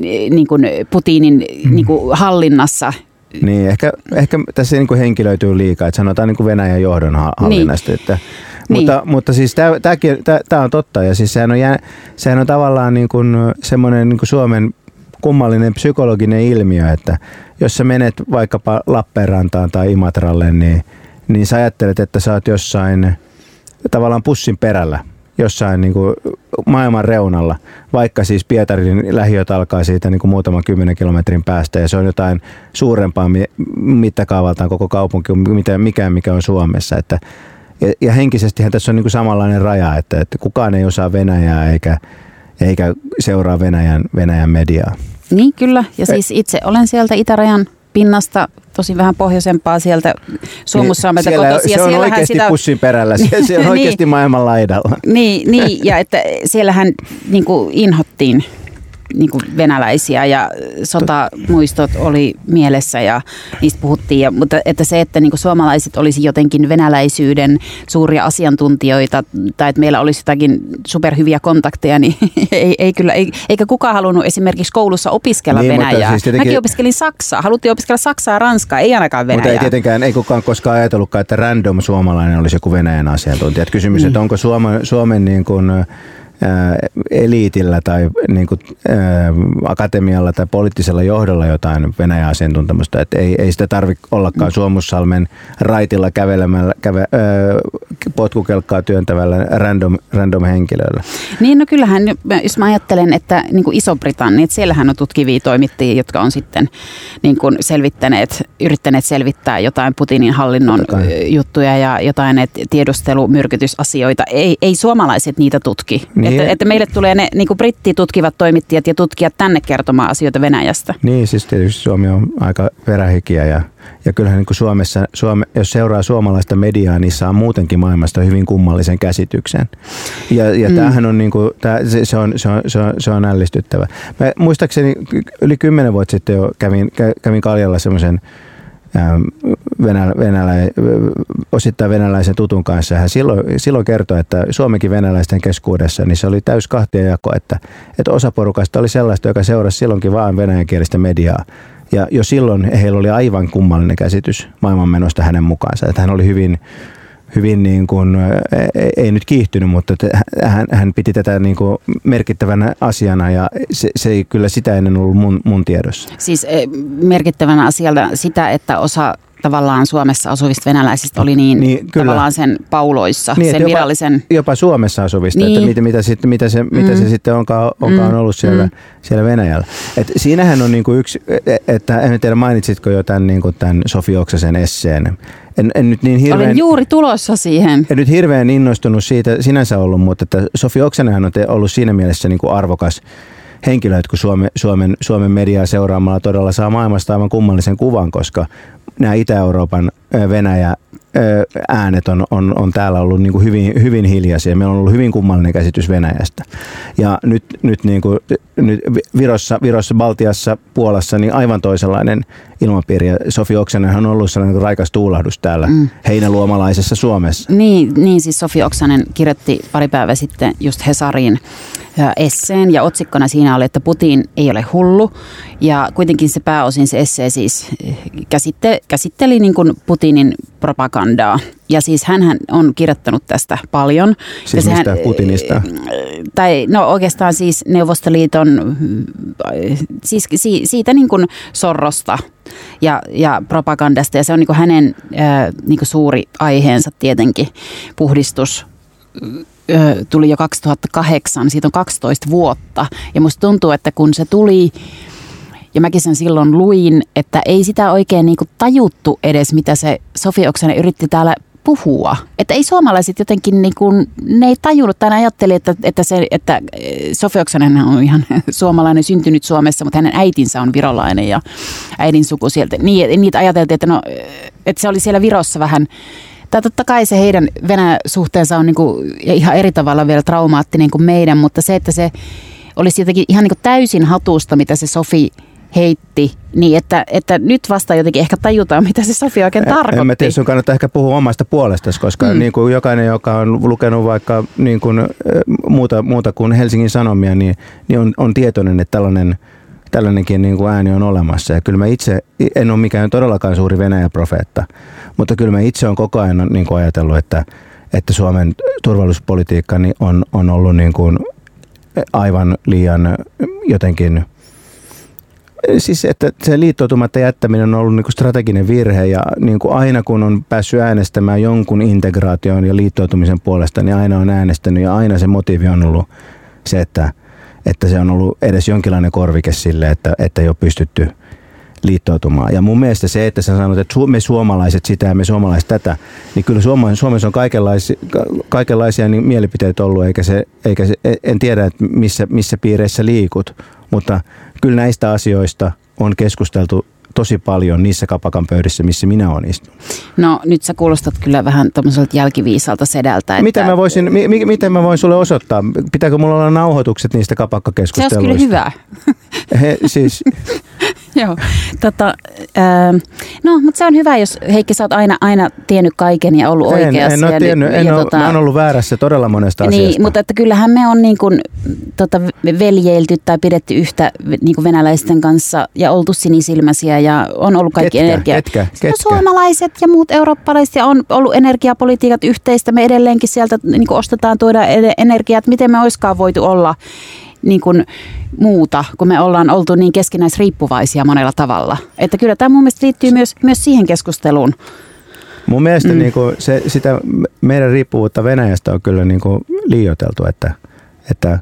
niin kuin Putinin niin kuin hallinnassa. Niin, ehkä, ehkä tässä niin kuin henkilöityy liikaa, että sanotaan niin kuin Venäjän johdon hallinnasta. Niin. Että, niin. mutta, mutta siis tämä on totta ja siis sehän on, jää, sehän on tavallaan niin kuin semmoinen niin kuin Suomen kummallinen psykologinen ilmiö, että jos sä menet vaikkapa Lappeenrantaan tai Imatralle, niin, niin sä ajattelet, että sä oot jossain tavallaan pussin perällä jossain niin kuin maailman reunalla, vaikka siis Pietarin lähiöt alkaa siitä niin kuin muutaman kymmenen kilometrin päästä ja se on jotain suurempaa mittakaavaltaan koko kaupunki mitä mikään mikä on Suomessa. Että, ja, ja henkisestihän tässä on niin kuin samanlainen raja, että, että kukaan ei osaa Venäjää eikä, eikä seuraa Venäjän, Venäjän mediaa. Niin kyllä, ja siis itse olen sieltä itärajan pinnasta tosi vähän pohjoisempaa sieltä Suomussalmelta niin, kotoisin. Se on oikeasti sitä... pussin perällä, se, se on niin. oikeasti maailman laidalla. Niin, niin, ja että siellähän niin kuin inhottiin niin kuin venäläisiä ja sotamuistot oli mielessä ja niistä puhuttiin. Ja, mutta että se, että niin kuin suomalaiset olisi jotenkin venäläisyyden suuria asiantuntijoita tai että meillä olisi jotakin superhyviä kontakteja, niin ei, ei kyllä, ei, eikä kukaan halunnut esimerkiksi koulussa opiskella niin, Venäjää. Siis tietenkin... Mäkin opiskelin Saksaa. Haluttiin opiskella Saksaa ja Ranskaa, ei ainakaan Venäjää. Mutta ei tietenkään, ei kukaan koskaan ajatellutkaan, että random suomalainen olisi joku Venäjän asiantuntija. Että kysymys, niin. että onko Suomen, Suomen niin kuin, eliitillä tai niin kuin, ää, akatemialla tai poliittisella johdolla jotain Venäjän asiantuntemusta. Että ei, ei sitä tarvitse ollakaan Suomussalmen raitilla kävelemällä, käve, ää, potkukelkkaa työntävällä random, random henkilöllä. Niin, no kyllähän, jos mä ajattelen, että niin kuin Iso-Britannia, että siellähän on tutkivia toimittajia, jotka on sitten niin kuin selvittäneet, yrittäneet selvittää jotain Putinin hallinnon juttuja ja jotain tiedustelumyrkytysasioita. Ei, ei suomalaiset niitä tutki. Niin niin. Että, että meille tulee ne niin brittitutkivat toimittajat ja tutkijat tänne kertomaan asioita Venäjästä. Niin, siis tietysti Suomi on aika perähikiä ja, ja kyllähän niin Suomessa, Suome, jos seuraa suomalaista mediaa, niin saa muutenkin maailmasta hyvin kummallisen käsityksen. Ja, ja mm. tämähän on, niin kuin, tää, se, se, on, se, on, se, on, se on ällistyttävä. Mä muistaakseni yli kymmenen vuotta sitten jo kävin, kävin Kaljalla semmoisen venälä, venälä, osittain venäläisen tutun kanssa. Hän silloin, silloin kertoi, että Suomenkin venäläisten keskuudessa niin se oli täys kahtia jako, että, että osa porukasta oli sellaista, joka seurasi silloinkin vain venäjänkielistä mediaa. Ja jo silloin heillä oli aivan kummallinen käsitys maailmanmenosta hänen mukaansa. Että hän oli hyvin, hyvin niin kuin, ei nyt kiihtynyt, mutta hän, hän piti tätä niin kuin merkittävänä asiana ja se, se ei kyllä sitä ennen ollut mun, mun tiedossa. Siis merkittävänä asiana sitä, että osa tavallaan Suomessa asuvista venäläisistä oli niin, niin kyllä. tavallaan sen pauloissa, niin, sen jopa, virallisen... Jopa Suomessa asuvista, niin. että mitä, mitä, sit, mitä, se, mm. mitä se sitten onkaan, onkaan mm. ollut siellä, mm. siellä Venäjällä. Et siinähän on niinku yksi, e, että en tiedä mainitsitko jo tämän, niinku tämän Sofi Oksasen esseen, en, en nyt niin hirveän, Olen juuri tulossa siihen. En nyt hirveän innostunut siitä sinänsä ollut, mutta että Sofi Oksanenhan on ollut siinä mielessä niin kuin arvokas henkilö, että kun Suomen, Suomen, Suomen mediaa seuraamalla todella saa maailmasta aivan kummallisen kuvan, koska nämä Itä-Euroopan Venäjä äänet on, on, on täällä ollut niin kuin hyvin, hyvin hiljaisia. Meillä on ollut hyvin kummallinen käsitys Venäjästä. Ja nyt, nyt, niin kuin, nyt Virossa, Virossa, Baltiassa, Puolassa niin aivan toisenlainen ilmapiiri. Ja Sofi Oksanen on ollut sellainen raikas tuulahdus täällä mm. heinäluomalaisessa Suomessa. Niin, niin, siis Sofi Oksanen kirjoitti pari päivää sitten just Hesariin esseen ja otsikkona siinä oli, että Putin ei ole hullu ja kuitenkin se pääosin se essee siis käsitte, käsitteli niin kuin Putinin propagandaa. Ja siis hän on kirjoittanut tästä paljon. Siis ja mistä sehän, Putinista? Tai no oikeastaan siis Neuvostoliiton, siis siitä niin kuin sorrosta ja, ja propagandasta. Ja se on niin kuin hänen niin kuin suuri aiheensa tietenkin, puhdistus tuli jo 2008, siitä on 12 vuotta. Ja musta tuntuu, että kun se tuli, ja mäkin sen silloin luin, että ei sitä oikein niin tajuttu edes, mitä se Sofi Oksanen yritti täällä puhua. Että ei suomalaiset jotenkin, niin kuin, ne ei tajunnut tai ajatteli, että, että, se, että Sofi Oksanen on ihan suomalainen, syntynyt Suomessa, mutta hänen äitinsä on virolainen ja äidin suku sieltä. Niin, niitä ajateltiin, että, no, että se oli siellä Virossa vähän tai totta kai se heidän Venäjä-suhteensa on niinku, ja ihan eri tavalla vielä traumaattinen kuin meidän, mutta se, että se olisi jotenkin ihan niinku täysin hatusta, mitä se Sofi heitti, niin että, että nyt vasta jotenkin ehkä tajutaan, mitä se Sofi oikein tarkoitti. En mä tiedä, sun kannattaa ehkä puhua omasta puolestasi, koska mm. niin kuin jokainen, joka on lukenut vaikka niin kuin, muuta, muuta kuin Helsingin Sanomia, niin, niin on, on tietoinen, että tällainen – tällainenkin niin kuin ääni on olemassa. Ja kyllä mä itse, en ole mikään todellakaan suuri Venäjä-profeetta, mutta kyllä mä itse olen koko ajan niin kuin ajatellut, että, että Suomen turvallisuuspolitiikka niin on, on ollut niin kuin aivan liian jotenkin Siis että se liittoutumatta jättäminen on ollut niin kuin strateginen virhe ja niin kuin aina kun on päässyt äänestämään jonkun integraation ja liittoutumisen puolesta, niin aina on äänestänyt ja aina se motiivi on ollut se, että, että se on ollut edes jonkinlainen korvike sille, että, että ei ole pystytty liittoutumaan. Ja mun mielestä se, että sä sanot, että me suomalaiset sitä ja me suomalaiset tätä, niin kyllä Suomessa on kaikenlaisia, kaikenlaisia niin mielipiteitä ollut, eikä se, eikä se, en tiedä, että missä, missä piireissä liikut, mutta kyllä näistä asioista on keskusteltu tosi paljon niissä kapakan pöydissä, missä minä olen istunut. No nyt sä kuulostat kyllä vähän tämmöiseltä jälkiviisalta sedältä. Että... Miten, mä voisin, mi, miten mä voin sulle osoittaa? Pitääkö mulla olla nauhoitukset niistä kapakkakeskusteluista? Se olisi kyllä hyvä. He, siis, Joo, tota, äh, no, mutta se on hyvä, jos Heikki, sä oot aina, aina tiennyt kaiken ja ollut en, oikeassa. En ole tiennyt, en ja ole, tota, mä oon ollut väärässä todella monesta niin, asiasta. mutta että kyllähän me on niin kuin, tota, veljeilty tai pidetty yhtä niin kuin venäläisten kanssa ja oltu sinisilmäisiä ja on ollut kaikki ketkä, energia. Ketkä, ketkä? No, suomalaiset ja muut eurooppalaiset ja on ollut energiapolitiikat yhteistä. Me edelleenkin sieltä niin kuin ostetaan tuoda energiaa, että miten me olisikaan voitu olla niin kuin muuta, kun me ollaan oltu niin keskinäisriippuvaisia monella tavalla. Että kyllä tämä mun mielestä liittyy myös, myös siihen keskusteluun. Mun mielestä mm. niin kuin se, sitä meidän riippuvuutta Venäjästä on kyllä niin kuin liioiteltu, että, että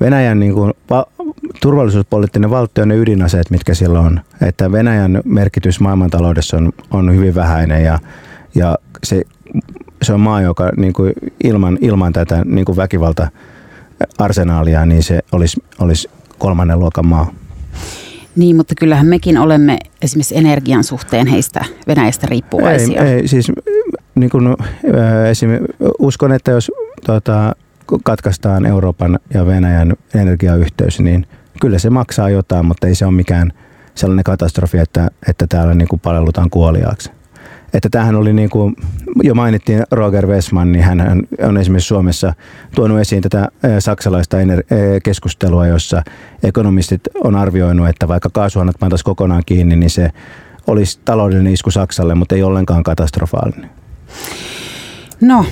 Venäjän niin kuin, va, turvallisuuspoliittinen valtio on ne ydinaseet, mitkä sillä on. Että Venäjän merkitys maailmantaloudessa on, on hyvin vähäinen ja, ja se, se on maa, joka niin kuin ilman, ilman tätä niin kuin väkivalta arsenaalia, niin se olisi, olisi kolmannen luokan maa. Niin, mutta kyllähän mekin olemme esimerkiksi energian suhteen heistä Venäjästä riippuvaisia. Ei, ei siis niin kuin, esim, uskon, että jos tuota, katkaistaan Euroopan ja Venäjän energiayhteys, niin kyllä se maksaa jotain, mutta ei se ole mikään sellainen katastrofi, että, että täällä niin kuin palellutaan kuoliaaksi että tämähän oli niin kuin, jo mainittiin Roger Westman, niin hän on esimerkiksi Suomessa tuonut esiin tätä saksalaista keskustelua, jossa ekonomistit on arvioinut, että vaikka kaasuhanat pantaisiin kokonaan kiinni, niin se olisi taloudellinen isku Saksalle, mutta ei ollenkaan katastrofaalinen. No,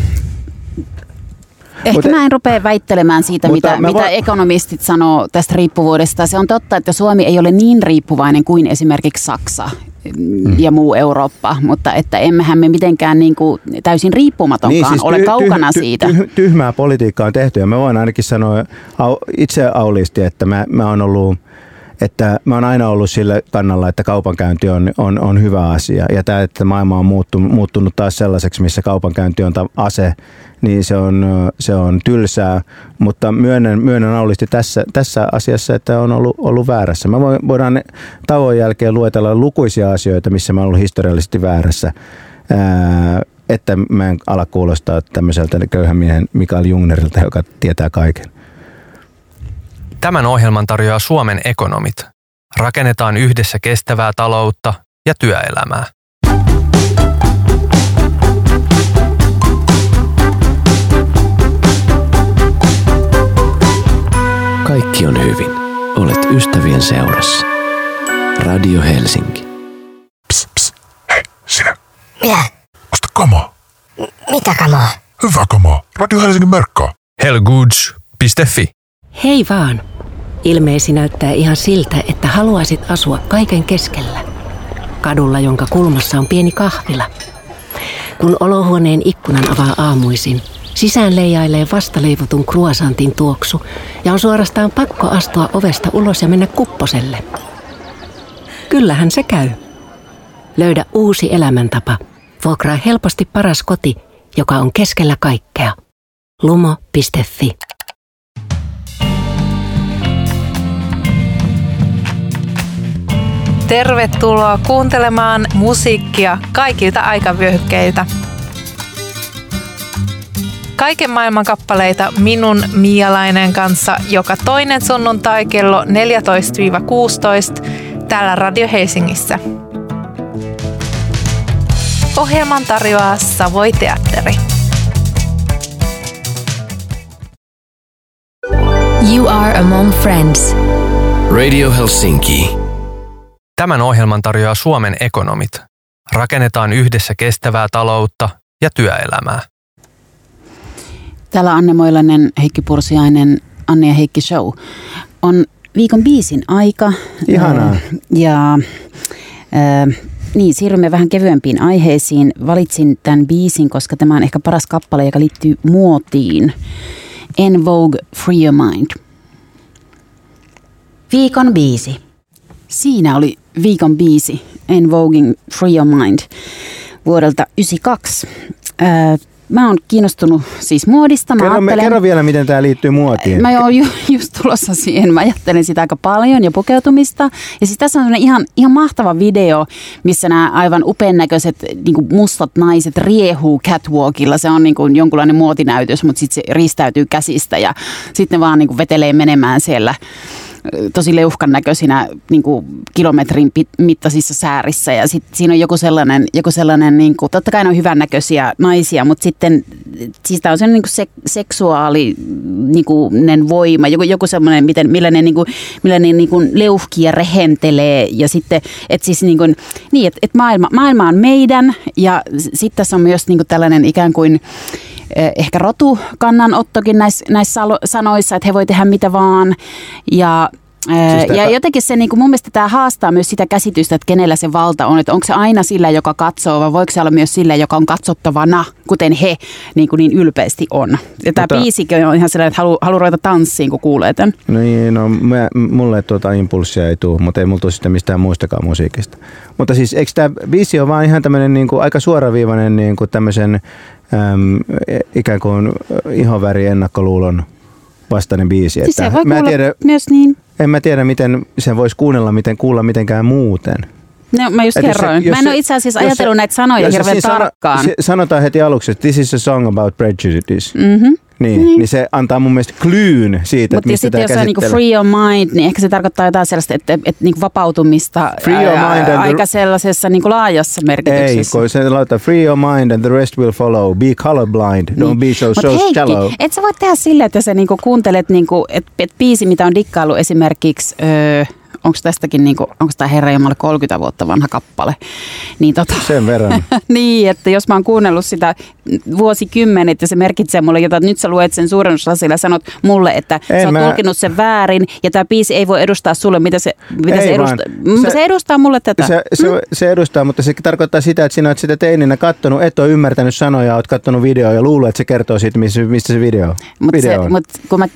Ehkä mutta, mä en rupea väittelemään siitä, mitä, mitä va- ekonomistit sanoo tästä riippuvuudesta. Se on totta, että Suomi ei ole niin riippuvainen kuin esimerkiksi Saksa mm. ja muu Eurooppa, mutta että emmehän me mitenkään niin kuin täysin riippumatonkaan niin, siis ole ty- kaukana ty- siitä. Ty- tyhmää politiikkaa on tehty ja mä voin ainakin sanoa itse aulisti, että mä, mä oon ollut että mä oon aina ollut sillä kannalla, että kaupankäynti on, on, on hyvä asia. Ja tämä, että maailma on muuttunut, muuttunut taas sellaiseksi, missä kaupankäynti on ase, niin se on, se on tylsää. Mutta myönnän, myönnän aulisti tässä, tässä asiassa, että on ollut, ollut väärässä. Voin, voidaan tauon jälkeen luetella lukuisia asioita, missä mä oon ollut historiallisesti väärässä. Ää, että mä en ala kuulostaa tämmöiseltä köyhän miehen Mikael Jungnerilta, joka tietää kaiken. Tämän ohjelman tarjoaa Suomen ekonomit. Rakennetaan yhdessä kestävää taloutta ja työelämää. Kaikki on hyvin. Olet ystävien seurassa. Radio Helsinki. Psst, psst. Hei, sinä. Mitä? Osta kamaa. M- mitä kamaa? Hyvä kamaa. Radio Helsingin merkkaa. Hellgoods.fi Hei vaan. Ilmeesi näyttää ihan siltä, että haluaisit asua kaiken keskellä. Kadulla, jonka kulmassa on pieni kahvila. Kun olohuoneen ikkunan avaa aamuisin, sisään leijailee vastaleivotun kruasantin tuoksu ja on suorastaan pakko astua ovesta ulos ja mennä kupposelle. Kyllähän se käy. Löydä uusi elämäntapa. Vuokraa helposti paras koti, joka on keskellä kaikkea. lumo.fi Tervetuloa kuuntelemaan musiikkia kaikilta aikavyöhykkeiltä. Kaiken maailman kappaleita minun Mialainen kanssa joka toinen sunnuntai kello 14-16 täällä Radio Helsingissä. Ohjelman tarjoaa Savoi Teatteri. You are among friends. Radio Helsinki. Tämän ohjelman tarjoaa Suomen ekonomit. Rakennetaan yhdessä kestävää taloutta ja työelämää. Täällä Anne Moilanen, Heikki Pursiainen, Anne ja Heikki Show. On viikon biisin aika. Ihanaa. Ja äh, niin, siirrymme vähän kevyempiin aiheisiin. Valitsin tämän biisin, koska tämä on ehkä paras kappale, joka liittyy muotiin. En Vogue Free Your Mind. Viikon biisi. Siinä oli viikon biisi En Voguing Free Your Mind vuodelta 1992. Äh, mä oon kiinnostunut siis muodista. Mä Kerro, ajattelen- kerro vielä, miten tämä liittyy muotiin. Mä oon ju, just tulossa siihen. Mä ajattelen sitä aika paljon ja pukeutumista. Ja siis tässä on ihan, ihan mahtava video, missä nämä aivan upean näköiset niin mustat naiset riehuu catwalkilla. Se on niin kuin jonkunlainen muotinäytös, mutta sitten se ristäytyy käsistä ja sitten ne vaan niin kuin vetelee menemään siellä tosi leuhkan näköisinä niin kuin kilometrin mittaisissa säärissä. Ja sitten siinä on joku sellainen, joku sellainen niin kuin, totta kai ne on hyvännäköisiä naisia, mutta sitten siis tämä on sellainen niin kuin se, seksuaali niin voima, joku, joku semmoinen, miten, millä ne, niin kuin, millä ne niin kuin leuhkia rehentelee. Ja sitten, että siis niin kuin, niin, että, että maailma, maailma on meidän ja sitten tässä on myös niin kuin tällainen ikään kuin ehkä rotukannanottokin näissä, näissä sanoissa, että he voi tehdä mitä vaan ja Siis Siis tää- ja jotenkin se, niin kuin mun mielestä tämä haastaa myös sitä käsitystä, että kenellä se valta on. Että onko se aina sillä, joka katsoo, vai voiko se olla myös sillä, joka on katsottavana, kuten he niin, kuin niin ylpeästi on. Ja tämä Mutta- biisikin on ihan sellainen, että haluaa halu ruveta tanssiin, kun kuulee tämän. No niin, no mä, mulle tuota impulssia ei tule, mutta ei mulla tule sitten mistään muistakaan musiikista. Mutta siis eikö tämä biisi ole vaan ihan tämmöinen niin aika suoraviivainen niin kuin tämmöisen äm, ikään kuin ihonväri ennakkoluulon vastainen biisi. Siis se Että voi mä tiedä, myös niin. en mä tiedä, miten sen voisi kuunnella, miten kuulla mitenkään muuten. No, mä just Et se- kerroin. jos mä en se- ole itse asiassa jos se- ajatellut näitä sanoja se hirveän sano- tarkkaan. se- sanotaan heti aluksi, että this is a song about prejudice. Mhm. Niin, niin. niin se antaa mun mielestä cluen siitä, että Mutta mistä sitten tämä jos on niinku käsittelee. free your mind, niin ehkä se tarkoittaa jotain sellaista, että, että, että niinku vapautumista Free your ää, mind and the- aika sellaisessa niinku laajassa Ei, merkityksessä. kun se laittaa free your mind and the rest will follow. Be colorblind, don't be so, Mut so Niin. Heikki, shallow. et sä voi tehdä silleen, että sä niinku kuuntelet, niinku, että et biisi, mitä on dikkaillut esimerkiksi, öö, onko tästäkin, niinku, onko tämä Herra Jumala 30 vuotta vanha kappale, niin tota, Sen verran. niin, että jos mä oon kuunnellut sitä vuosikymmenet ja se merkitsee mulle jotain, että nyt sä luet sen suurennuslasilla ja sanot mulle, että En sä oot mä- tulkinut sen väärin ja tämä biisi ei voi edustaa sulle, mitä se, mitä Ei se edustaa. Se, Se- se edustaa mulle tätä. Se, se, se edustaa, mutta se tarkoittaa sitä, että sinä olet sitä teininä kattonut, et ole ymmärtänyt sanoja, olet kattonut videoa ja luulet, että se kertoo siitä, mistä, se video, Mutta video on. mut kun mä,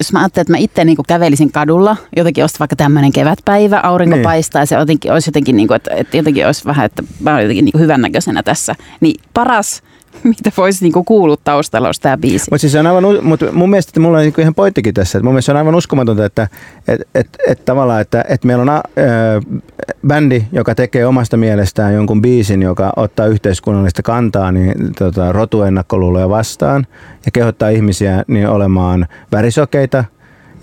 jos mä ajattelin, että mä itse niin kävelisin kadulla, jotenkin olisi vaikka tämmöinen kevätpäivä, aurinko Niin. paistaa ja se jotenkin, olisi jotenkin, niin kuin, että, että jotenkin olisi vähän, että mä olen jotenkin niin hyvännäköisenä tässä. Niin paras, mitä voisi niin kuulua taustalla, olisi tämä biisi. Mutta siis se on aivan, mut mun mielestä että mulla on niinku ihan pointtikin tässä, että mun mielestä se on aivan uskomatonta, että et, et, et tavallaan, että et meillä on a, ö, bändi, joka tekee omasta mielestään jonkun biisin, joka ottaa yhteiskunnallista kantaa niin, tota, rotuennakkoluuloja vastaan ja kehottaa ihmisiä niin olemaan värisokeita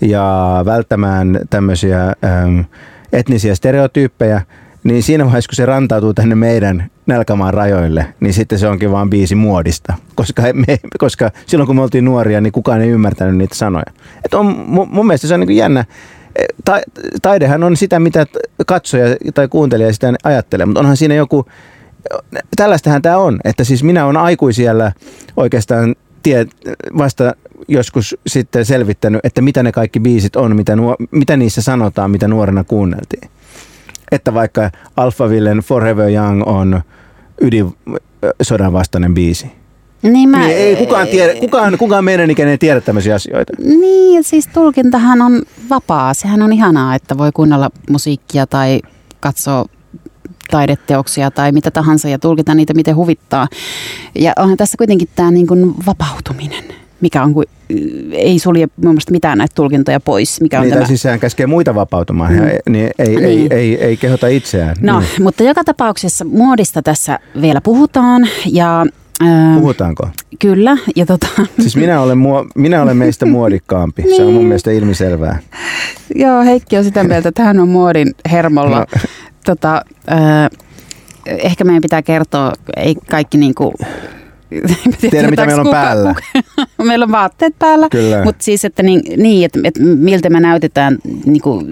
ja välttämään tämmöisiä äm, etnisiä stereotyyppejä, niin siinä vaiheessa, kun se rantautuu tänne meidän nälkämaan rajoille, niin sitten se onkin vaan biisi muodista. Koska, me, koska silloin kun me oltiin nuoria, niin kukaan ei ymmärtänyt niitä sanoja. Et on, mun, mun mielestä se on niin jännä. E, Ta, taidehan on sitä, mitä katsoja tai kuuntelija sitä ajattelee, mutta onhan siinä joku tällaistähän tämä on, että siis minä olen aikuisiellä oikeastaan tie, vasta joskus sitten selvittänyt, että mitä ne kaikki biisit on, mitä, nuo, mitä niissä sanotaan, mitä nuorena kuunneltiin. Että vaikka Alphavillen Forever Young on ydinsodan vastainen biisi. Niin, mä, Niin ei kukaan, tiedä, kukaan, kukaan meidän ikäinen ei tiedä tämmöisiä asioita. Niin, siis tulkintahan on vapaa. Sehän on ihanaa, että voi kuunnella musiikkia tai katsoa taideteoksia tai mitä tahansa ja tulkita niitä miten huvittaa. Ja onhan tässä kuitenkin tämä niin kuin vapautuminen, mikä on kuin, ei sulje mun mielestä mitään näitä tulkintoja pois. Mikä on Niin, tämä. siis sehän käskee muita vapautumaan, mm. ja, niin ei, ei, Niin. ei, ei, ei kehota itseään. No, niin. mutta joka tapauksessa muodista tässä vielä puhutaan ja... ää, Puhutaanko? Kyllä, ja tota, Siis minä olen, muo, minä olen meistä muodikkaampi. Se on mun mielestä ilmiselvää. Joo, Heikki on sitä mieltä, että hän on muodin hermolla. No. Tota, äh, ehkä meidän pitää kertoa, ei kaikki niinku... Tiedä, mitä meillä on päällä. Kuka, meillä on vaatteet päällä, mutta siis, että niin, niin että, että miltä me näytetään niinku,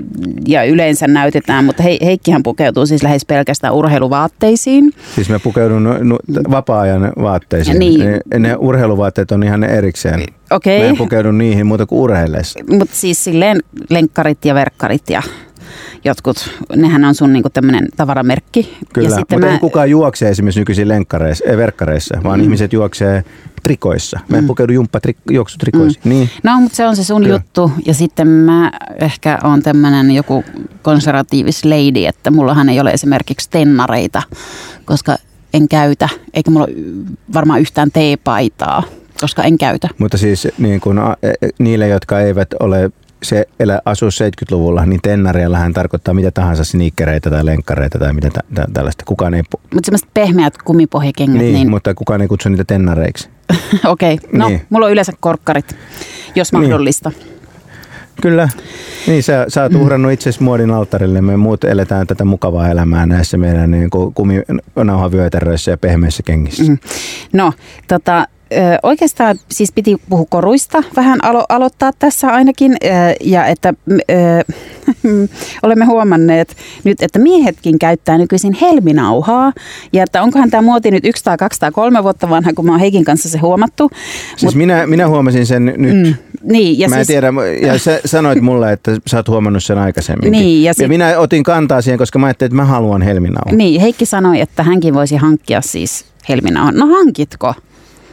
ja yleensä näytetään, mutta he, Heikkihän pukeutuu siis lähes pelkästään urheiluvaatteisiin. Siis mä pukeudun nu- vapaa-ajan vaatteisiin. Niin. Ne, ne urheiluvaatteet on ihan erikseen. Okei. Mä en pukeudu niihin muuta kuin urheillessa. Mutta siis silleen lenkkarit ja verkkarit ja jotkut, nehän on sun niinku tämmöinen tavaramerkki. Kyllä, ja mutta mä... ei kukaan juokse esimerkiksi nykyisin lenkkareissa, ei, verkkareissa, vaan mm. ihmiset juoksee trikoissa. Mä en pukeudu jumppajuoksutrikoissa. Mm. Niin. No, mutta se on se sun Kyllä. juttu. Ja sitten mä ehkä on tämmöinen joku konservatiivis lady, että mullahan ei ole esimerkiksi tennareita, koska en käytä, eikä mulla ole varmaan yhtään teepaitaa, koska en käytä. Mutta siis niin kun, e- e- niille, jotka eivät ole se elä, asu 70-luvulla, niin tennareillahan tarkoittaa mitä tahansa sneakereitä tai lenkkareita tai mitä tä, tä, tällaista. Kukaan ei, Mutta semmoiset pehmeät kumipohjakengät, niin, niin, niin mutta kukaan ei kutsu niitä tennareiksi. okei. Okay. No, Niin. mulla on yleensä korkkarit, jos Niin. mahdollista. Kyllä. Niin, sä, sä oot uhrannut itsesi muodin alttarille. Me muut eletään tätä mukavaa elämää näissä meidän niin kuminauhavyötäröissä ja pehmeissä kengissä. Mm. No, tota, oikeastaan siis piti puhua koruista vähän alo- aloittaa tässä ainakin. Ja että ö, olemme huomanneet nyt, että miehetkin käyttää nykyisin helminauhaa. Ja että onkohan tämä muoti nyt yksi tai kaksi tai kolme vuotta vanha, kun mä oon Heikin kanssa se huomattu. Siis minä, minä huomasin sen nyt. Mm, niin, ja Mä en siis, tiedä, ja sä sanoit mulle, että sä oot huomannut sen aikaisemmin. Niin, ja ja, sit- minä otin kantaa siihen, koska mä ajattelin, että mä haluan helminauhan. niin, Heikki sanoi, että hänkin voisi hankkia siis helminauhan. No hankitko?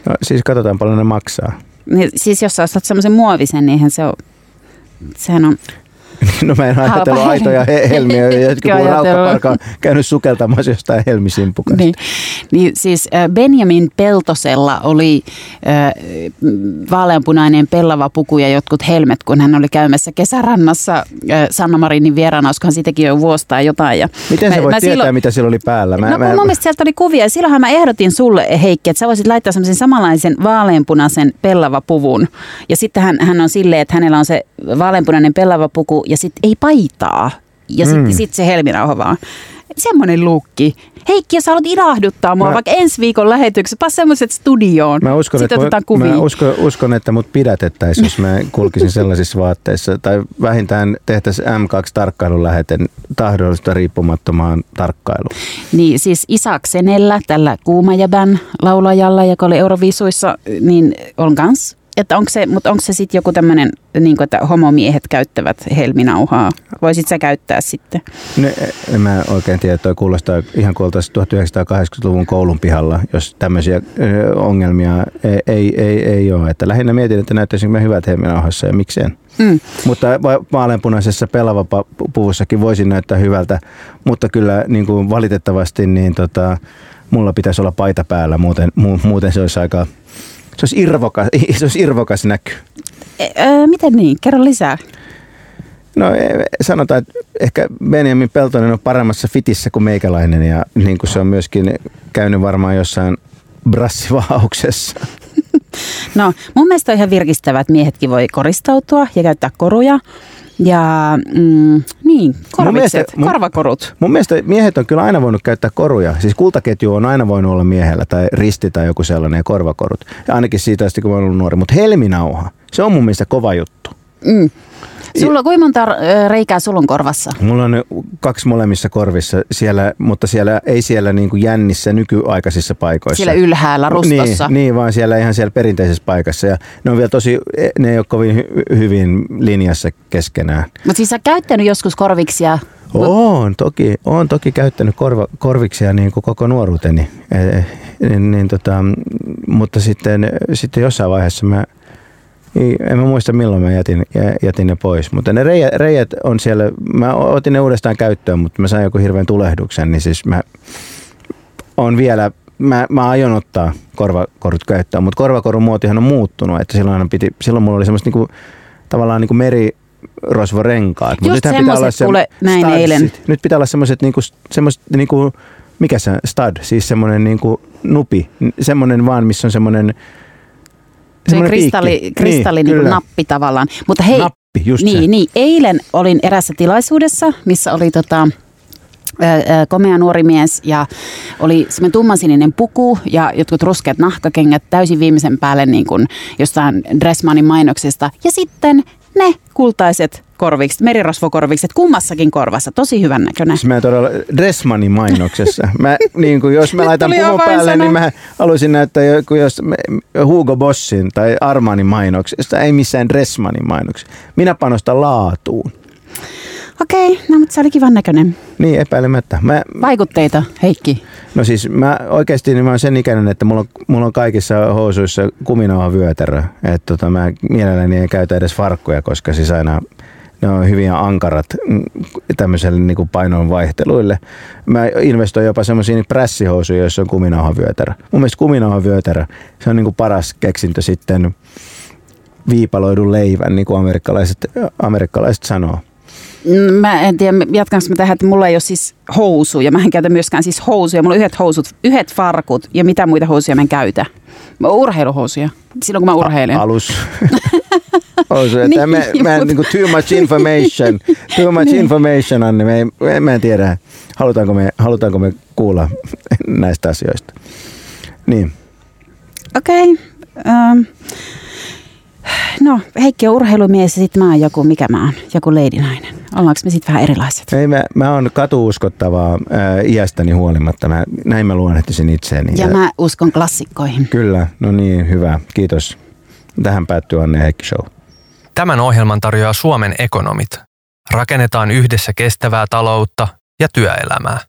No, siis katsotaan paljon ne maksaa. Niin, siis jos sä ostat semmoisen muovisen, niin se on, sehän on No mä en ajatellut aitoja he- helmiä, jotka kun raukkaparka on käynyt sukeltamassa jostain helmisimpukasta. Niin, niin siis Benjamin Peltosella oli äh, vaaleanpunainen pellava puku ja jotkut helmet, kun hän oli käymässä kesärannassa äh, Sanna Marinin vieraana, olisikohan siitäkin jo vuosi tai jotain. Ja Miten sä mä- voit mä tietää, silloin- mitä siellä oli päällä? no kun mun mielestä sieltä oli kuvia ja silloinhan mä ehdotin sulle Heikki, että sä voisit laittaa semmoisen samanlaisen vaaleanpunaisen pellava puvun. Ja sitten hän, hän on silleen, että hänellä on se vaaleanpunainen pellava puku ja sitten ei paitaa. Ja sitten Mm. sit se helmirauha vaan. Semmoinen luukki. Heikki, jos haluat ilahduttaa mua Mä- vaikka ensi viikon lähetyksessä, pas semmoiset studioon. Mä uskon, Sitten että, kuvia. mä uskon, uskon, että mut pidätettäisiin, jos mä kulkisin sellaisissa vaatteissa. Tai vähintään tehtäisiin M2-tarkkailun läheten tahdollista riippumattomaan tarkkailuun. Niin siis Isak Senellä, tällä Kuumajäbän laulajalla, joka oli Euroviisuissa, niin on kans. Että onko se, mutta onko se sitten joku tämmöinen, niin kuin, että homomiehet käyttävät helminauhaa? Voisit sä käyttää sitten? Ne, en mä oikein tiedä, toi kuulostaa ihan kuin oltaisiin 1980-luvun koulun pihalla, jos tämmöisiä ongelmia ei, ei, ei, ei ole. Että lähinnä mietin, että näyttäisinkö mä hyvät helminauhassa ja mikseen. Mm. Mutta va- vaaleanpunaisessa pelavapuvussakin voisin näyttää hyvältä, mutta kyllä niin kuin valitettavasti niin tota, mulla pitäisi olla paita päällä, muuten, mu, muuten se olisi aika, se olisi irvokas, se olisi irvokas näky. E, öö, miten niin? Kerro lisää. No e- sanotaan, että ehkä Benjamin Peltonen on paremmassa fitissä kuin meikäläinen ja niin kuin se on myöskin käynyt varmaan jossain brassivahauksessa. No mun mielestä on ihan virkistävää, että miehetkin voi koristautua ja käyttää koruja. Ja mm, niin, korvikset, mielestä- mun- korvakorut. Mun mielestä miehet on kyllä aina voinut käyttää koruja. Siis kultaketju on aina voinut olla miehellä tai risti tai joku sellainen ja korvakorut. Ja ainakin siitä asti, kun mä olen ollut nuori. Mutta helminauha, se on mun mielestä kova juttu. Mm. Sulla, kuinka monta ö, reikää sulla on korvassa? Mulla on kaksi molemmissa korvissa, siellä, mutta siellä ei siellä niin kuin jännissä nykyaikaisissa paikoissa. Siellä ylhäällä rustossa. Niin, niin, vaan siellä ihan siellä perinteisessä paikassa. Ja ne on vielä tosi, ne ei ole kovin hy- hyvin linjassa keskenään. Mutta siis sä käyttänyt joskus korviksia. Oon toki, oon toki käyttänyt korva, korviksia niin kuin koko nuoruuteni, e, niin, niin tota, mutta sitten, sitten jossain vaiheessa mä, en mä muista milloin mä jätin, jätin ne pois, mutta ne reijät, reijät on siellä, mä otin ne uudestaan käyttöön, mutta mä sain joku hirveän tulehduksen, niin siis mä on vielä, mä, mä aion ottaa korvakorut käyttöön, mutta korvakorun muotihan on muuttunut, että silloin, piti, silloin mulla oli semmoista niinku, tavallaan niinku meri, rosvorenkaat. Just semmoiset se, kuule näin studsit. eilen. Nyt pitää olla semmoiset niinku, semmoiset niinku, mikä se stud, siis semmoinen niinku nupi, semmoinen vaan, missä on semmoinen se kristalli, kristalli niin, niin nappi tavallaan. Mutta hei, nappi, just niin, se. niin, eilen olin erässä tilaisuudessa, missä oli tota, komea nuori mies ja oli semmoinen tummansininen puku ja jotkut ruskeat nahkakengät täysin viimeisen päälle niin kuin jostain Dressmanin mainoksesta. Ja sitten ne kultaiset korvikset, merirosvokorvikset kummassakin korvassa. Tosi hyvän näköinen. Siis mä todella Dressmanin mainoksessa. Mä, niin kuin, jos mä laitan puvun päälle, sana. niin mä haluaisin näyttää joku, jos Hugo Bossin tai Armanin mainoksesta, ei missään Dressmanin mainoksessa. Minä panostan laatuun. Okei, no mutta se oli kivan näköinen. Niin, epäilemättä. Mä, Vaikutteita, Heikki? No siis mä oikeasti niin mä oon sen ikäinen, että mulla on, mulla on kaikissa housuissa kuminauha vyötärö. Että tota, mä mielelläni en käytä edes farkkuja, koska siis aina ne on hyvin ankarat mm, tämmöiselle niin kuin painon vaihteluille. Mä investoin jopa semmoisiin prässihousuja, joissa on kuminauhavyötärö. Mun mielestä kuminauhavyötärö, se on niin kuin paras keksintö sitten viipaloidun leivän, niin kuin amerikkalaiset, amerikkalaiset sanoo. Mä en tiedä, jatkanko mä tähän, että mulla ei ole siis housuja. Mä en käytä myöskään siis housuja. Mulla on yhdet housut, yhdet farkut ja mitä muita housuja mä en käytä. Mä urheiluhousuja. Silloin kun mä urheilen. A- alus. Housuja. niin, mä, mä en, niin kuin too much information. Too much niin. information, Anni. Mä en, mä en tiedä, halutaanko me, halutaanko me kuulla näistä asioista. Niin. Okei. Okay. Um, No, Heikki on urheilumies ja sitten mä oon joku, mikä mä oon, joku leidinainen. Ollaanko me sitten vähän erilaiset? Ei, mä, mä oon katuuskottavaa ää, iästäni huolimatta. Mä, näin mä luonnehtisin itseäni. Ja, ja mä uskon klassikkoihin. Kyllä, no niin, hyvä. Kiitos. Tähän päättyy Anne Heikki Show. Tämän ohjelman tarjoaa Suomen ekonomit. Rakennetaan yhdessä kestävää taloutta ja työelämää.